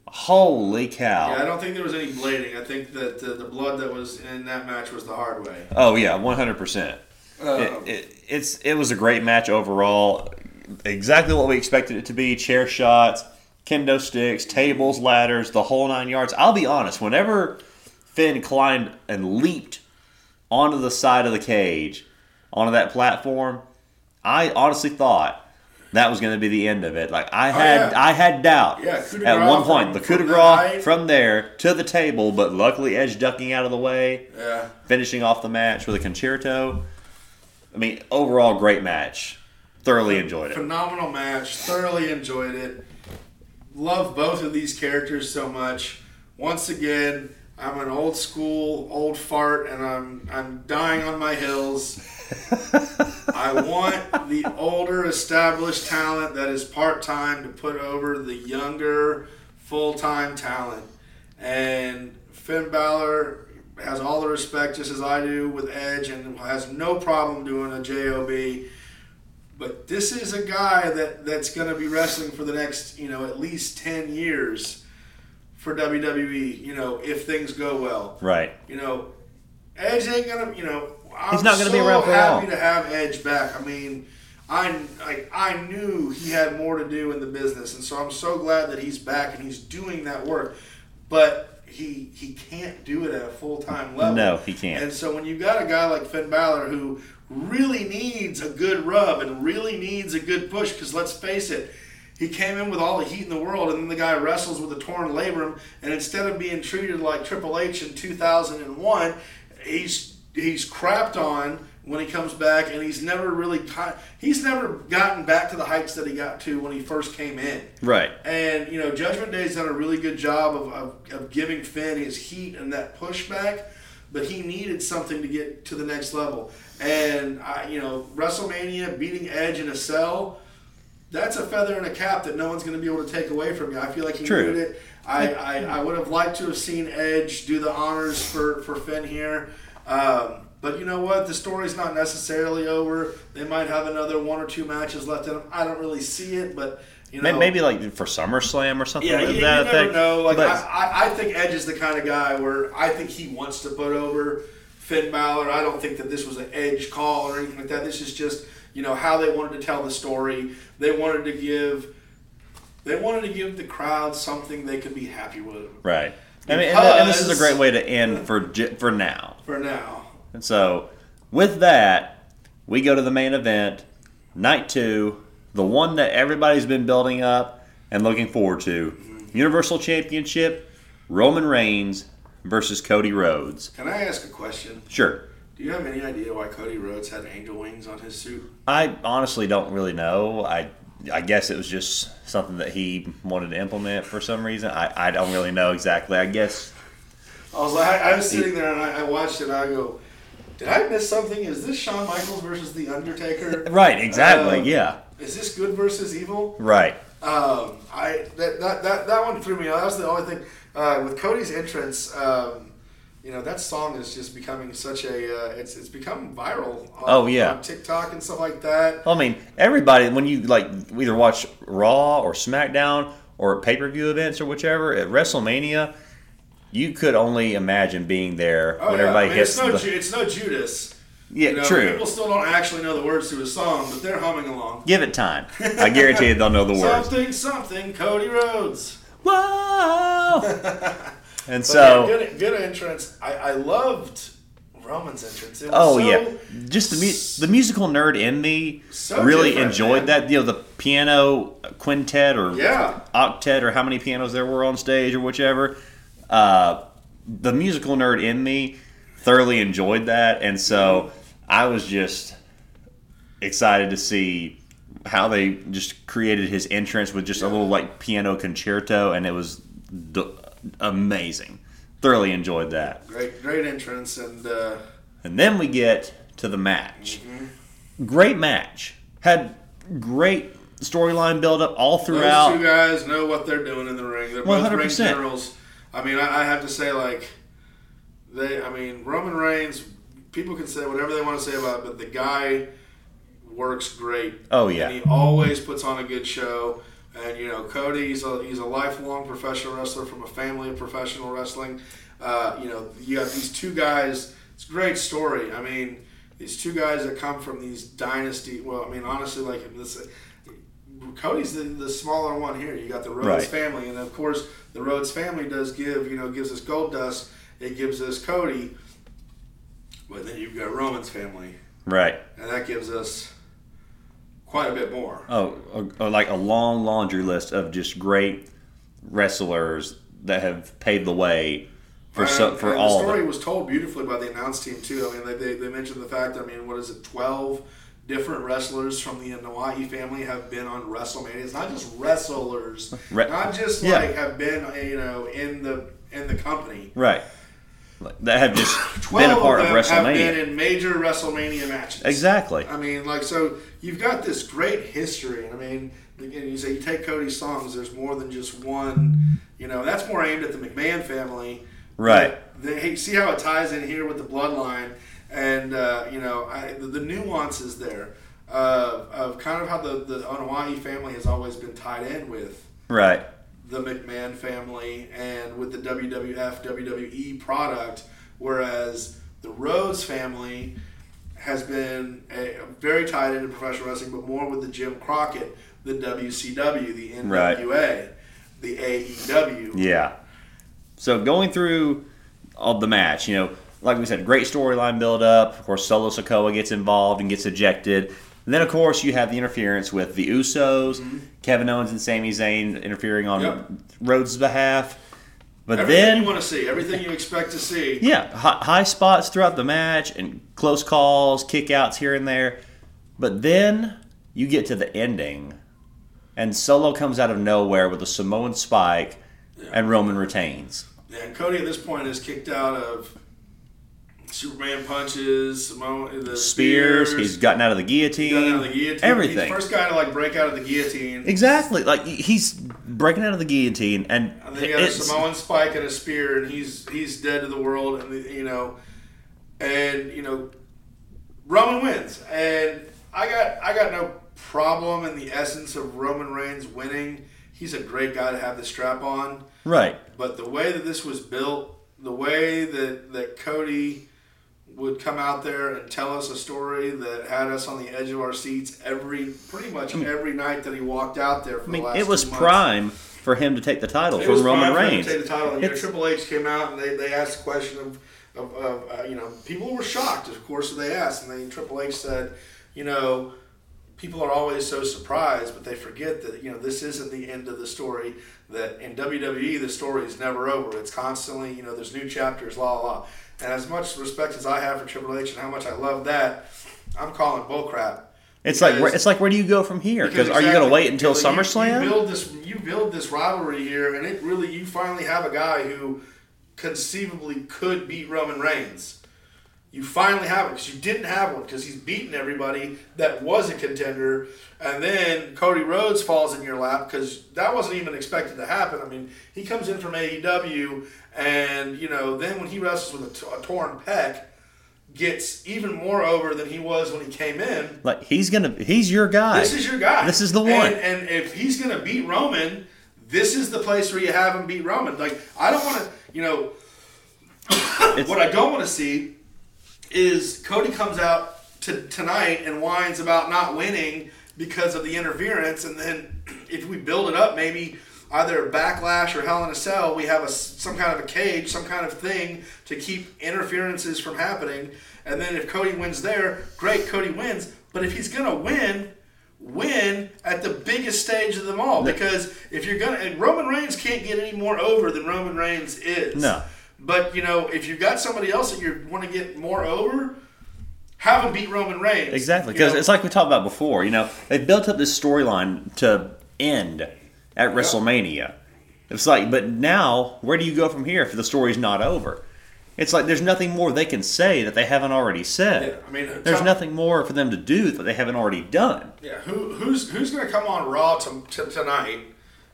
Holy cow! yeah, I don't think there was any blading. I think that uh, the blood that was in that match was the hard way. Oh yeah, one hundred percent. Uh, It, it, it's it was a great match overall. Exactly what we expected it to be: chair shots, kendo sticks, tables, ladders, the whole nine yards. I'll be honest. Whenever Finn climbed and leaped onto the side of the cage, onto that platform, I honestly thought that was going to be the end of it. Like I had, Oh, yeah. I had doubt Yeah, at one point. from- the coup de grace from there to the table, but luckily Edge ducking out of the way yeah. finishing off the match with a Con-Chair-To. I mean, overall, great match. Thoroughly enjoyed it. Phenomenal match. Thoroughly enjoyed it. Love both of these characters so much. Once again, I'm an old school old fart, and I'm I'm dying on my hills. I want the older established talent that is part time to put over the younger full time talent. And Finn Balor has all the respect, just as I do, with Edge, and has no problem doing a JOB. But this is a guy that, that's going to be wrestling for the next, you know, at least 10 years for WWE, you know, if things go well. Right. You know, Edge ain't going to, you know, I'm He's not gonna so be around for happy long. to have Edge back. I mean, I, I I knew he had more to do in the business, and so I'm so glad that he's back and he's doing that work. But he he can't do it at a full time level. No, he can't. And so when you've got a guy like Finn Balor who really needs a good rub and really needs a good push, because let's face it, he came in with all the heat in the world, and then the guy wrestles with a torn labrum, and instead of being treated like Triple H in 2001, he's he's crapped on when he comes back, and he's never really he's never gotten back to the heights that he got to when he first came in. Right. And you know, Judgment Day's done a really good job of, of, of giving Finn his heat and that pushback, but he needed something to get to the next level. And I, you know, WrestleMania beating Edge in a cell, that's a feather in a cap that no one's going to be able to take away from you. I feel like he True. needed it. I, I, I would have liked to have seen Edge do the honors for, for Finn here. Um, but you know what? The story's not necessarily over. They might have another one or two matches left in them. I don't really see it, but you know, Maybe like for SummerSlam or something yeah, like you, you that. I never think. know. Like But- I, I, think Edge is the kind of guy where I think he wants to put over Finn Balor. I don't think that this was an Edge call or anything like that. This is just you know how they wanted to tell the story. They wanted to give. They wanted to give the crowd something they could be happy with right. I mean, and, and this is a great way to end for for now. for now. And so, with that, we go to the main event, night two, the one that everybody's been building up and looking forward to. Universal Championship, Roman Reigns versus Cody Rhodes. Can I ask a question? Sure. Do you have any idea why Cody Rhodes had angel wings on his suit? I honestly don't really know. I I guess it was just something that he wanted to implement for some reason. I, I don't really know exactly. I guess I was like, I, I was sitting there and I, I watched it. and I go, did I miss something? Is this Shawn Michaels versus the Undertaker? right, exactly. Um, yeah, Is this good versus evil? right. Um, I that, that that that one threw me off. That was the only thing uh, with Cody's entrance. Um, you know that song is just becoming such a uh, it's it's become viral. On, Oh, yeah. on TikTok and stuff like that. I mean, everybody when you like either watch Raw or SmackDown or pay per view events or whichever at WrestleMania, you could only imagine being there Oh when yeah, everybody I mean, hits it's no the it's no Judas. yeah. You know, true. People still don't actually know the words to his song, but they're humming along. Give it time. I guarantee you they'll know the words. Something something Cody Rhodes. Whoa! and But so. yeah, good, good entrance. I, I loved Roman's entrance. It was Oh so, yeah, just the mu- the musical nerd in me So really enjoyed man. that. You know, the piano quintet or Yeah. octet or how many pianos there were on stage or whichever. Uh, the musical nerd in me thoroughly enjoyed that, and so I was just excited to see how they just created his entrance with just a little like piano concerto, and it was d- amazing. Thoroughly enjoyed that. Great, great entrance, and uh, And then we get to the match. Mm-hmm. Great match. Had great storyline build up all those throughout. two guys know what they're doing in the ring. They're both ring 100%. generals. I mean, I, I have to say, like, they. I mean, Roman Reigns. People can say whatever they want to say about it, but the guy works great. Oh, yeah. and he always puts on a good show. And you know, Cody, he's a he's a lifelong professional wrestler from a family of professional wrestling. Uh, you know, you got these two guys. It's a great story. I mean, these two guys that come from these dynasty. Well, I mean, honestly, like this. Cody's the, the smaller one here. You got the Rhodes Right. family, and of course, the Rhodes family does give you know gives us Gold Dust. It gives us Cody, but then you've got Roman's family, right. and that gives us quite a bit more. Oh, like a long laundry list of just great wrestlers that have paved the way for so, for all the story was told beautifully by the announce team too. I mean, they, they, they mentioned the fact. I mean, what is it? Twelve different wrestlers from the Anoa'i family have been on WrestleMania. It's not just wrestlers, Re- not just Yeah. like have been you know in the in the company. Right. like, that have just been a part of, of them have been in major WrestleMania matches. Exactly. I mean, like, so you've got this great history. and I mean, again, you say you take Cody's songs, there's more than just one. You know, that's more aimed at the McMahon family. Right. They, hey, see how it ties in here with the bloodline, and uh, you know I, the, the nuances there uh, of kind of how the the Anoa'i family has always been tied in with Right. the McMahon family and with the WWF WWE product, whereas the Rhodes family has been a, very tied into professional wrestling, but more with the Jim Crockett, the WCW, the NWA, the AEW. Yeah. So going through all the match, you know, like we said, great storyline build up. Of course, Solo Sikoa gets involved and gets ejected. And then, of course, you have the interference with the Usos, mm-hmm. Kevin Owens and Sami Zayn interfering on Yep. Rhodes' behalf. But Everything then, you want to see, everything you expect to see. yeah, high, high spots throughout the match and close calls, kickouts here and there. But then you get to the ending, and Solo comes out of nowhere with a Samoan spike, and Roman retains. And Cody at this point is kicked out of Superman punches, Samoan, the Spears, spears. he's gotten out of the guillotine, got out of the guillotine. everything. He's the first guy to like break out of the guillotine. Exactly, like he's breaking out of the guillotine, and And then you got a Samoan spike and a spear, and he's he's dead to the world, and you know, and you know, Roman wins, and I got I got no problem in the essence of Roman Reigns winning. He's a great guy to have the strap on, right. but the way that this was built, the way that that Cody would come out there and tell us a story that had us on the edge of our seats every pretty much every night that he walked out there for I mean, the last it was prime for him to take the title It from was Roman prime for him to Reigns. Take the title. And, you know, Triple H came out and they, they asked a question of, of, of uh, you know, people were shocked, of course, they asked. And then Triple H said, you know, people are always so surprised, but they forget that, you know, this isn't the end of the story. That in WWE, the story is never over. It's constantly, you know, there's new chapters, la la la. And as much respect as I have for Triple H and how much I love that, I'm calling bullcrap. It's like where, it's like where do you go from here? Because are you going to wait until you- SummerSlam? You, build this, you build this rivalry here, and it really you finally have a guy who conceivably could beat Roman Reigns. You finally have it because you didn't have one because he's beaten everybody that was a contender, and then Cody Rhodes falls in your lap because that wasn't even expected to happen. I mean, he comes in from AEW, and you know then when he wrestles with a, t- a torn pec, gets even more over than he was when he came in. like he's gonna, he's your guy. This is your guy. This is the one. And, and if he's going to beat Roman, this is the place where you have him beat Roman. Like I don't want to, you know, what I don't want to see is Cody comes out to tonight and whines about not winning because of the interference, and then if we build it up, maybe either backlash or Hell in a Cell, we have a some kind of a cage, some kind of thing to keep interferences from happening. And then if Cody wins there, great, Cody wins. But if he's gonna win, win at the biggest stage of them all. Because if you're gonna, and Roman Reigns can't get any more over than Roman Reigns is. No. But you know, if you've got somebody else that you want to get more over, have him beat Roman Reigns. Exactly, because it's like we talked about before. You know, they built up this storyline to end at WrestleMania. It's like, but now where do you go from here if the story's not over? It's like there's nothing more they can say that they haven't already said. Yeah, I mean, there's tell- nothing more for them to do that they haven't already done. Yeah, who who's who's going to come on Raw to, to, tonight?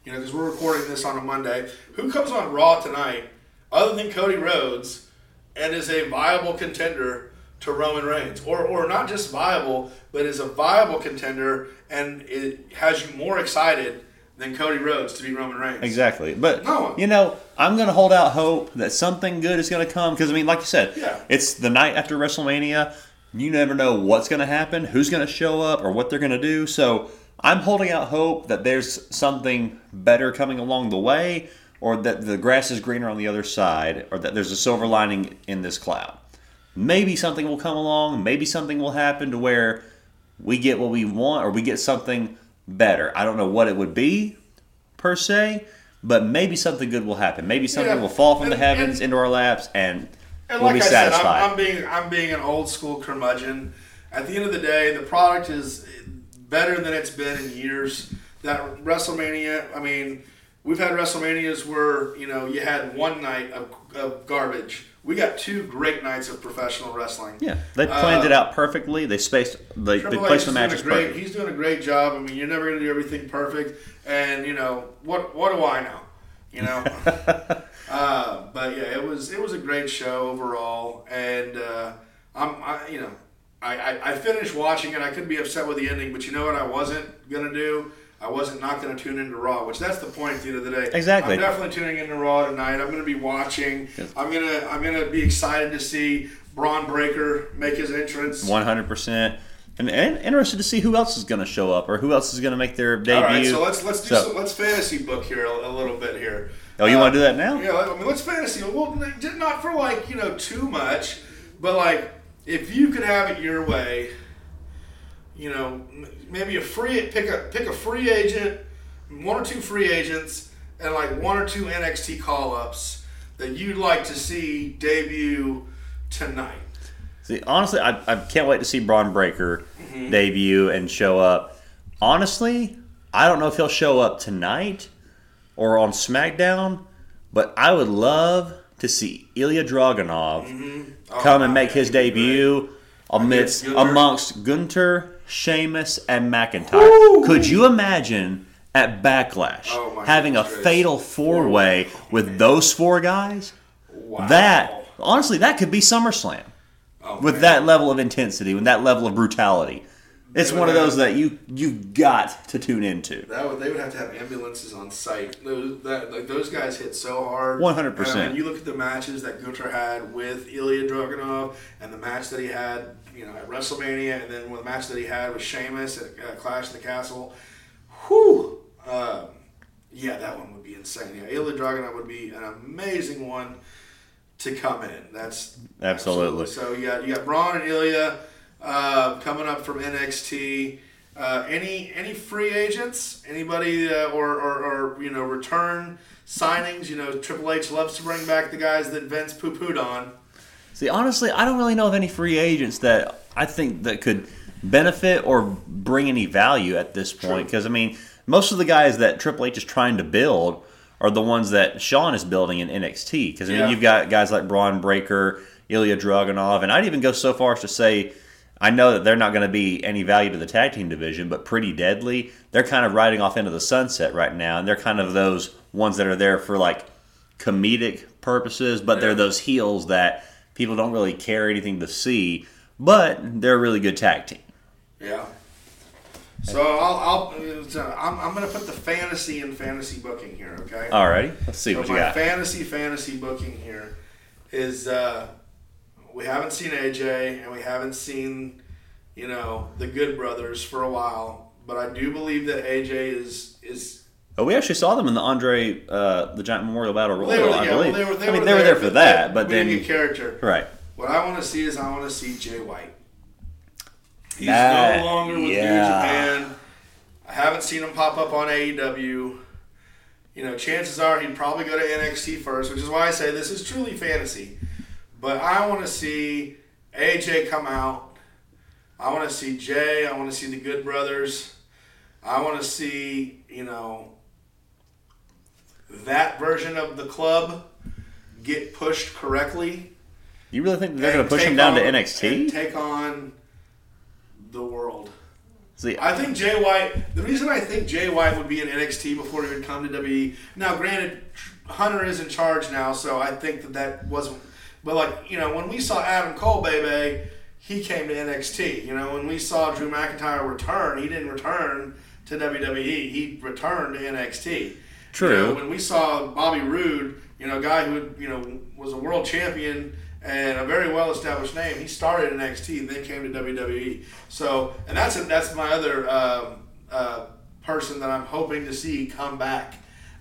You know, because we're recording this on a Monday. Who comes on Raw tonight other than Cody Rhodes and is a viable contender to Roman Reigns, or or not just viable, but is a viable contender and it has you more excited than Cody Rhodes to be Roman Reigns? Exactly, but No one. you know, I'm gonna hold out hope that something good is gonna come because I mean, like you said, Yeah. it's the night after WrestleMania. You never know what's gonna happen, who's gonna show up, or what they're gonna do. So I'm holding out hope that there's something better coming along the way, or that the grass is greener on the other side, or that there's a silver lining in this cloud. Maybe something will come along. Maybe something will happen to where we get what we want, or we get something better. I don't know what it would be per se, but maybe something good will happen. Maybe something Yeah, will fall from the heavens and- into our laps, and, And we'll like be I said, satisfied. I'm, I'm being I'm being an old school curmudgeon. At the end of the day, the product is better than it's been in years. That WrestleMania, I mean, we've had WrestleManias where you know you had one night of, of garbage, we got two great nights of professional wrestling. Yeah, they planned Uh, it out perfectly. They spaced. They, they placed the matches great. perfect. He's doing a great job. I mean, you're never going to do everything perfect, and you know what? What do I know? You know. uh, but yeah, it was it was a great show overall, and uh, I'm I, you know I, I I finished watching it. I could be upset with the ending, but you know what? I wasn't gonna do. I wasn't not going to tune into Raw, which that's the point at the end of the day. Exactly. I'm definitely tuning into Raw tonight. I'm going to be watching. I'm gonna I'm gonna be excited to see Bron Breakker make his entrance. One hundred percent. And, and interested to see who else is going to show up or who else is going to make their debut. All right, so let's let's do So- some, let's fantasy book here a, a little bit here. Oh, you Uh, want to do that now? Yeah, I mean, let's fantasy. Well, not for like you know too much, but like if you could have it your way, you know, maybe a free pick a pick a free agent, one or two free agents, and like one or two NXT call ups that you'd like to see debut tonight. See, honestly, I, I can't wait to see Bron Breakker Mm-hmm. debut and show up. Honestly, I don't know if he'll show up tonight or on SmackDown, but I would love to see Ilya Dragunov Oh, come and make his debut amidst Gunther. amongst Gunther, Sheamus, and McIntyre. Could you imagine at Backlash Oh, having a fatal four way with those four guys? Wow. That honestly, that could be SummerSlam Oh, with man. that level of intensity, with that level of brutality. It's one of those that you you've got to tune into. That would, they would have to have ambulances on site. Those that like those guys hit so hard. 100%. You look at the matches that Gunther had with Ilya Dragunov, and the match that he had, you know, at WrestleMania, and then the match that he had with Sheamus at uh, Clash of the Castle. Whew. Uh, yeah, that one would be insane. Yeah, Ilya Dragunov would be an amazing one to come in. That's Absolutely. So you got you got Bron and Ilya uh, coming up from NXT. Uh, any any free agents? Anybody uh, or, or or you know return signings? You know Triple H loves to bring back the guys that Vince poo pooed on. See, honestly, I don't really know of any free agents that I think that could benefit or bring any value at this point. Because I mean, most of the guys that Triple H is trying to build are the ones that Shawn is building in NXT. Because I mean, Yeah. you've got guys like Bron Breakker, Ilya Dragunov, and I'd even go so far as to say. I know that they're not going to be any value to the tag team division, but pretty deadly. They're kind of riding off into the sunset right now, and they're kind of those ones that are there for like comedic purposes, but they're those heels that people don't really care anything to see, but they're a really good tag team. Yeah. So I'll, I'll I'm, I'm going to put the fantasy in fantasy booking here. Okay. Alrighty, let's see So what you my got. fantasy fantasy booking here is uh, we haven't seen AJ and we haven't seen you know the Good Brothers for a while, but I do believe that AJ is is Oh, we actually saw them in the Andre uh, the Giant Memorial Battle Royal, were, I yeah, well, believe. they were, they I mean, were they were there for that, they- but then get character. right. What I want to see is I want to see Jay White. He's That- no longer with New yeah. Japan. I haven't seen him pop up on AEW. You know, chances are he'd probably go to NXT first, which is why I say this is truly fantasy. But I want to see AJ come out. I want to see Jay. I want to see the Good Brothers. I want to see, you know, that version of the club get pushed correctly. You really think that they're going to push him down to NXT? take on the world. See, I think Jay White. The reason I think Jay White would be in NXT before he would come to WWE. Now, granted, Hunter is in charge now, so I think that that wasn't. But like you know, when we saw Adam Cole, baby, he came to NXT. You know, when we saw Drew McIntyre return, he didn't return to WWE. He returned to NXT. True. You know, when we saw Bobby Roode, you know, a guy who you know was a world champion and a very well established name, he started in NXT and then came to WWE. So, and that's a, that's my other um, uh, person that I'm hoping to see come back.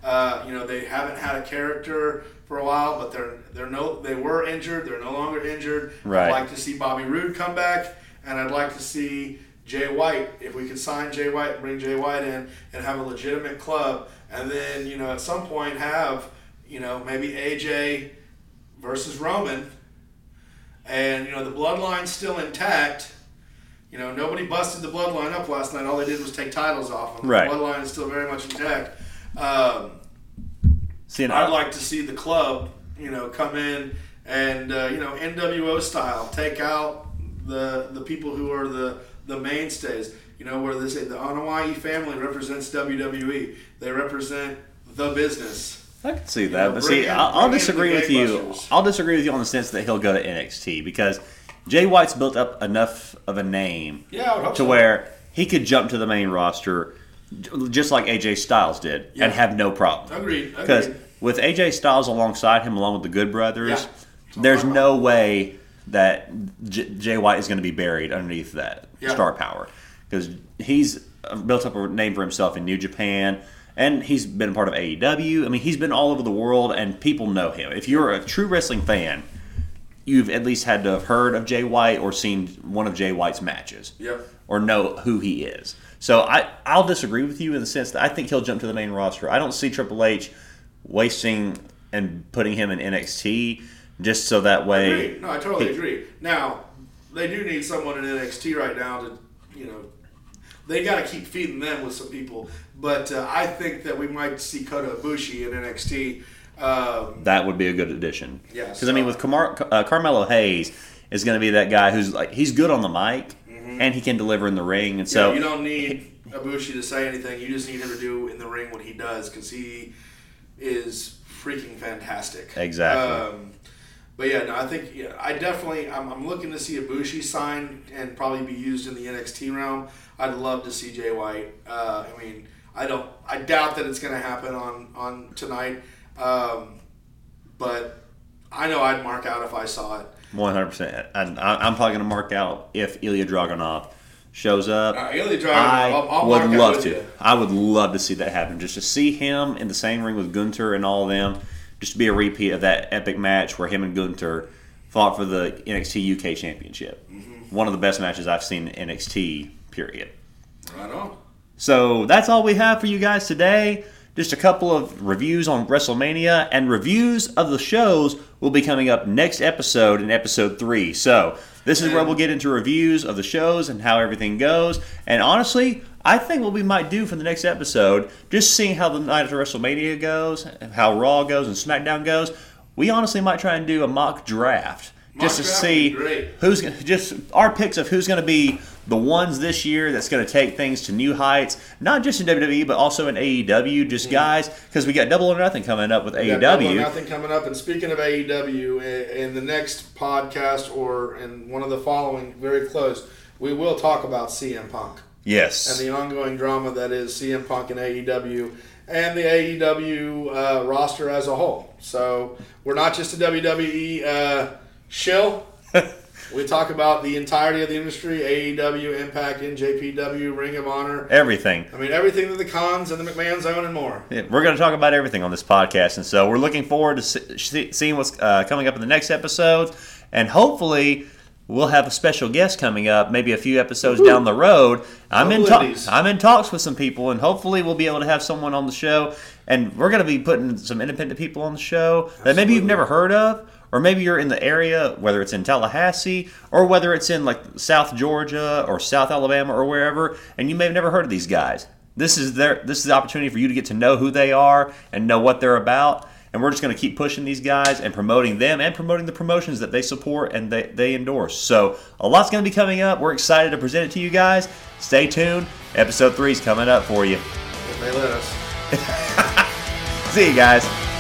Uh, you know, they haven't had a character for a while, but they're they're no they were injured. They're no longer injured. Right. I'd like to see Bobby Roode come back, and I'd like to see Jay White. If we could sign Jay White, bring Jay White in, and have a legitimate club, and then you know at some point have you know maybe AJ versus Roman, and you know the bloodline's still intact. You know nobody busted the bloodline up last night. All they did was take titles off them. Right. The bloodline is still very much intact. Um, see, and I'd like to see the club, you know, come in and uh, you know NWO style. Take out the the people who are the the mainstays. You know where they say the Anoa'i family represents WWE. They represent the business. I can see know, that, but see, in- I'll, I'll disagree with you. gangbusters. I'll disagree with you on the sense that he'll go to NXT because Jay White's built up enough of a name Yeah, I would hope to so. where he could jump to the main roster, just like AJ Styles did, Yeah. and have no problem. Agreed. Because with AJ Styles alongside him, along with the Good Brothers, Yeah. there's no way that J- Jay White is going to be buried underneath that Yeah. star power because he's uh, built up a name for himself in New Japan. And he's been a part of AEW. I mean, he's been all over the world, and people know him. If you're a true wrestling fan, you've at least had to have heard of Jay White or seen one of Jay White's matches Yep. or know who he is. So I, I'll disagree with you in the sense that I think he'll jump to the main roster. I don't see Triple H wasting and putting him in NXT just so that way. Agree. No, I totally he- agree. Now, they do need someone in NXT right now to, you know, they got to keep feeding them with some people. But uh, I think that we might see Kota Ibushi in NXT. Um, That would be a good addition. Yeah, Because I mean, with Camar- uh, Carmelo Hayes is going to be that guy who's like he's good on the mic and he can deliver in the ring, and so you don't need Ibushi to say anything. You just need him to do in the ring what he does because he is freaking fantastic. Exactly. Um, but yeah, no, I think yeah, I definitely I'm, I'm looking to see Ibushi sign and probably be used in the NXT realm. I'd love to see Jay White. Uh, I mean, I don't. I doubt that it's going to happen on on tonight. Um, but I know I'd mark out if I saw it. one hundred percent. And I- I'm probably going to mark out if Ilya Dragunov shows up. Uh, Ilya Dragunov, I I'll- I'll would love to. you. I would love to see that happen. Just to see him in the same ring with Gunther and all of them. Just to be a repeat of that epic match where him and Gunther fought for the NXT UK Championship. Mm-hmm. One of the best matches I've seen in NXT. Period. Right on. So that's all we have for you guys today. Just a couple of reviews on WrestleMania and reviews of the shows will be coming up next episode in episode three. So this is where we'll get into reviews of the shows and how everything goes. And honestly, I think what we might do for the next episode, just seeing how the night of WrestleMania goes, how Raw goes and SmackDown goes, we honestly might try and do a mock draft. Just to see who's just our picks of who's going to be the ones this year that's going to take things to new heights, not just in WWE but also in AEW. Just guys, because we got Double or Nothing coming up with We got Double or AEW. Nothing coming up. And speaking of AEW, in the next podcast or in one of the following, very close, we will talk about CM Punk Yes, and the ongoing drama that is CM Punk and AEW and the AEW uh, roster as a whole. So we're not just a WWE uh, shill. we talk about the entirety of the industry: AEW, Impact, NJPW, Ring of Honor. everything. I mean, everything that the Khans and the McMahon's own and more. Yeah, We're going to talk about everything on this podcast, and so we're looking forward to see, see- seeing what's uh, coming up in the next episodes, and hopefully. We'll have a special guest coming up, maybe a few episodes down the road. I'm in talks. I'm in talks with some people, and hopefully we'll be able to have someone on the show. And we're going to be putting some independent people on the show that maybe you've never heard of, or maybe you're in the area, whether it's in Tallahassee or whether it's in like South Georgia or South Alabama or wherever, and you may have never heard of these guys. This is their this is the opportunity for you to get to know who they are and know what they're about. And we're just going to keep pushing these guys and promoting them and promoting the promotions that they support and they, they endorse. So a lot's going to be coming up. We're excited to present it to you guys. Stay tuned. Episode three is coming up for you. If they let us. See you guys.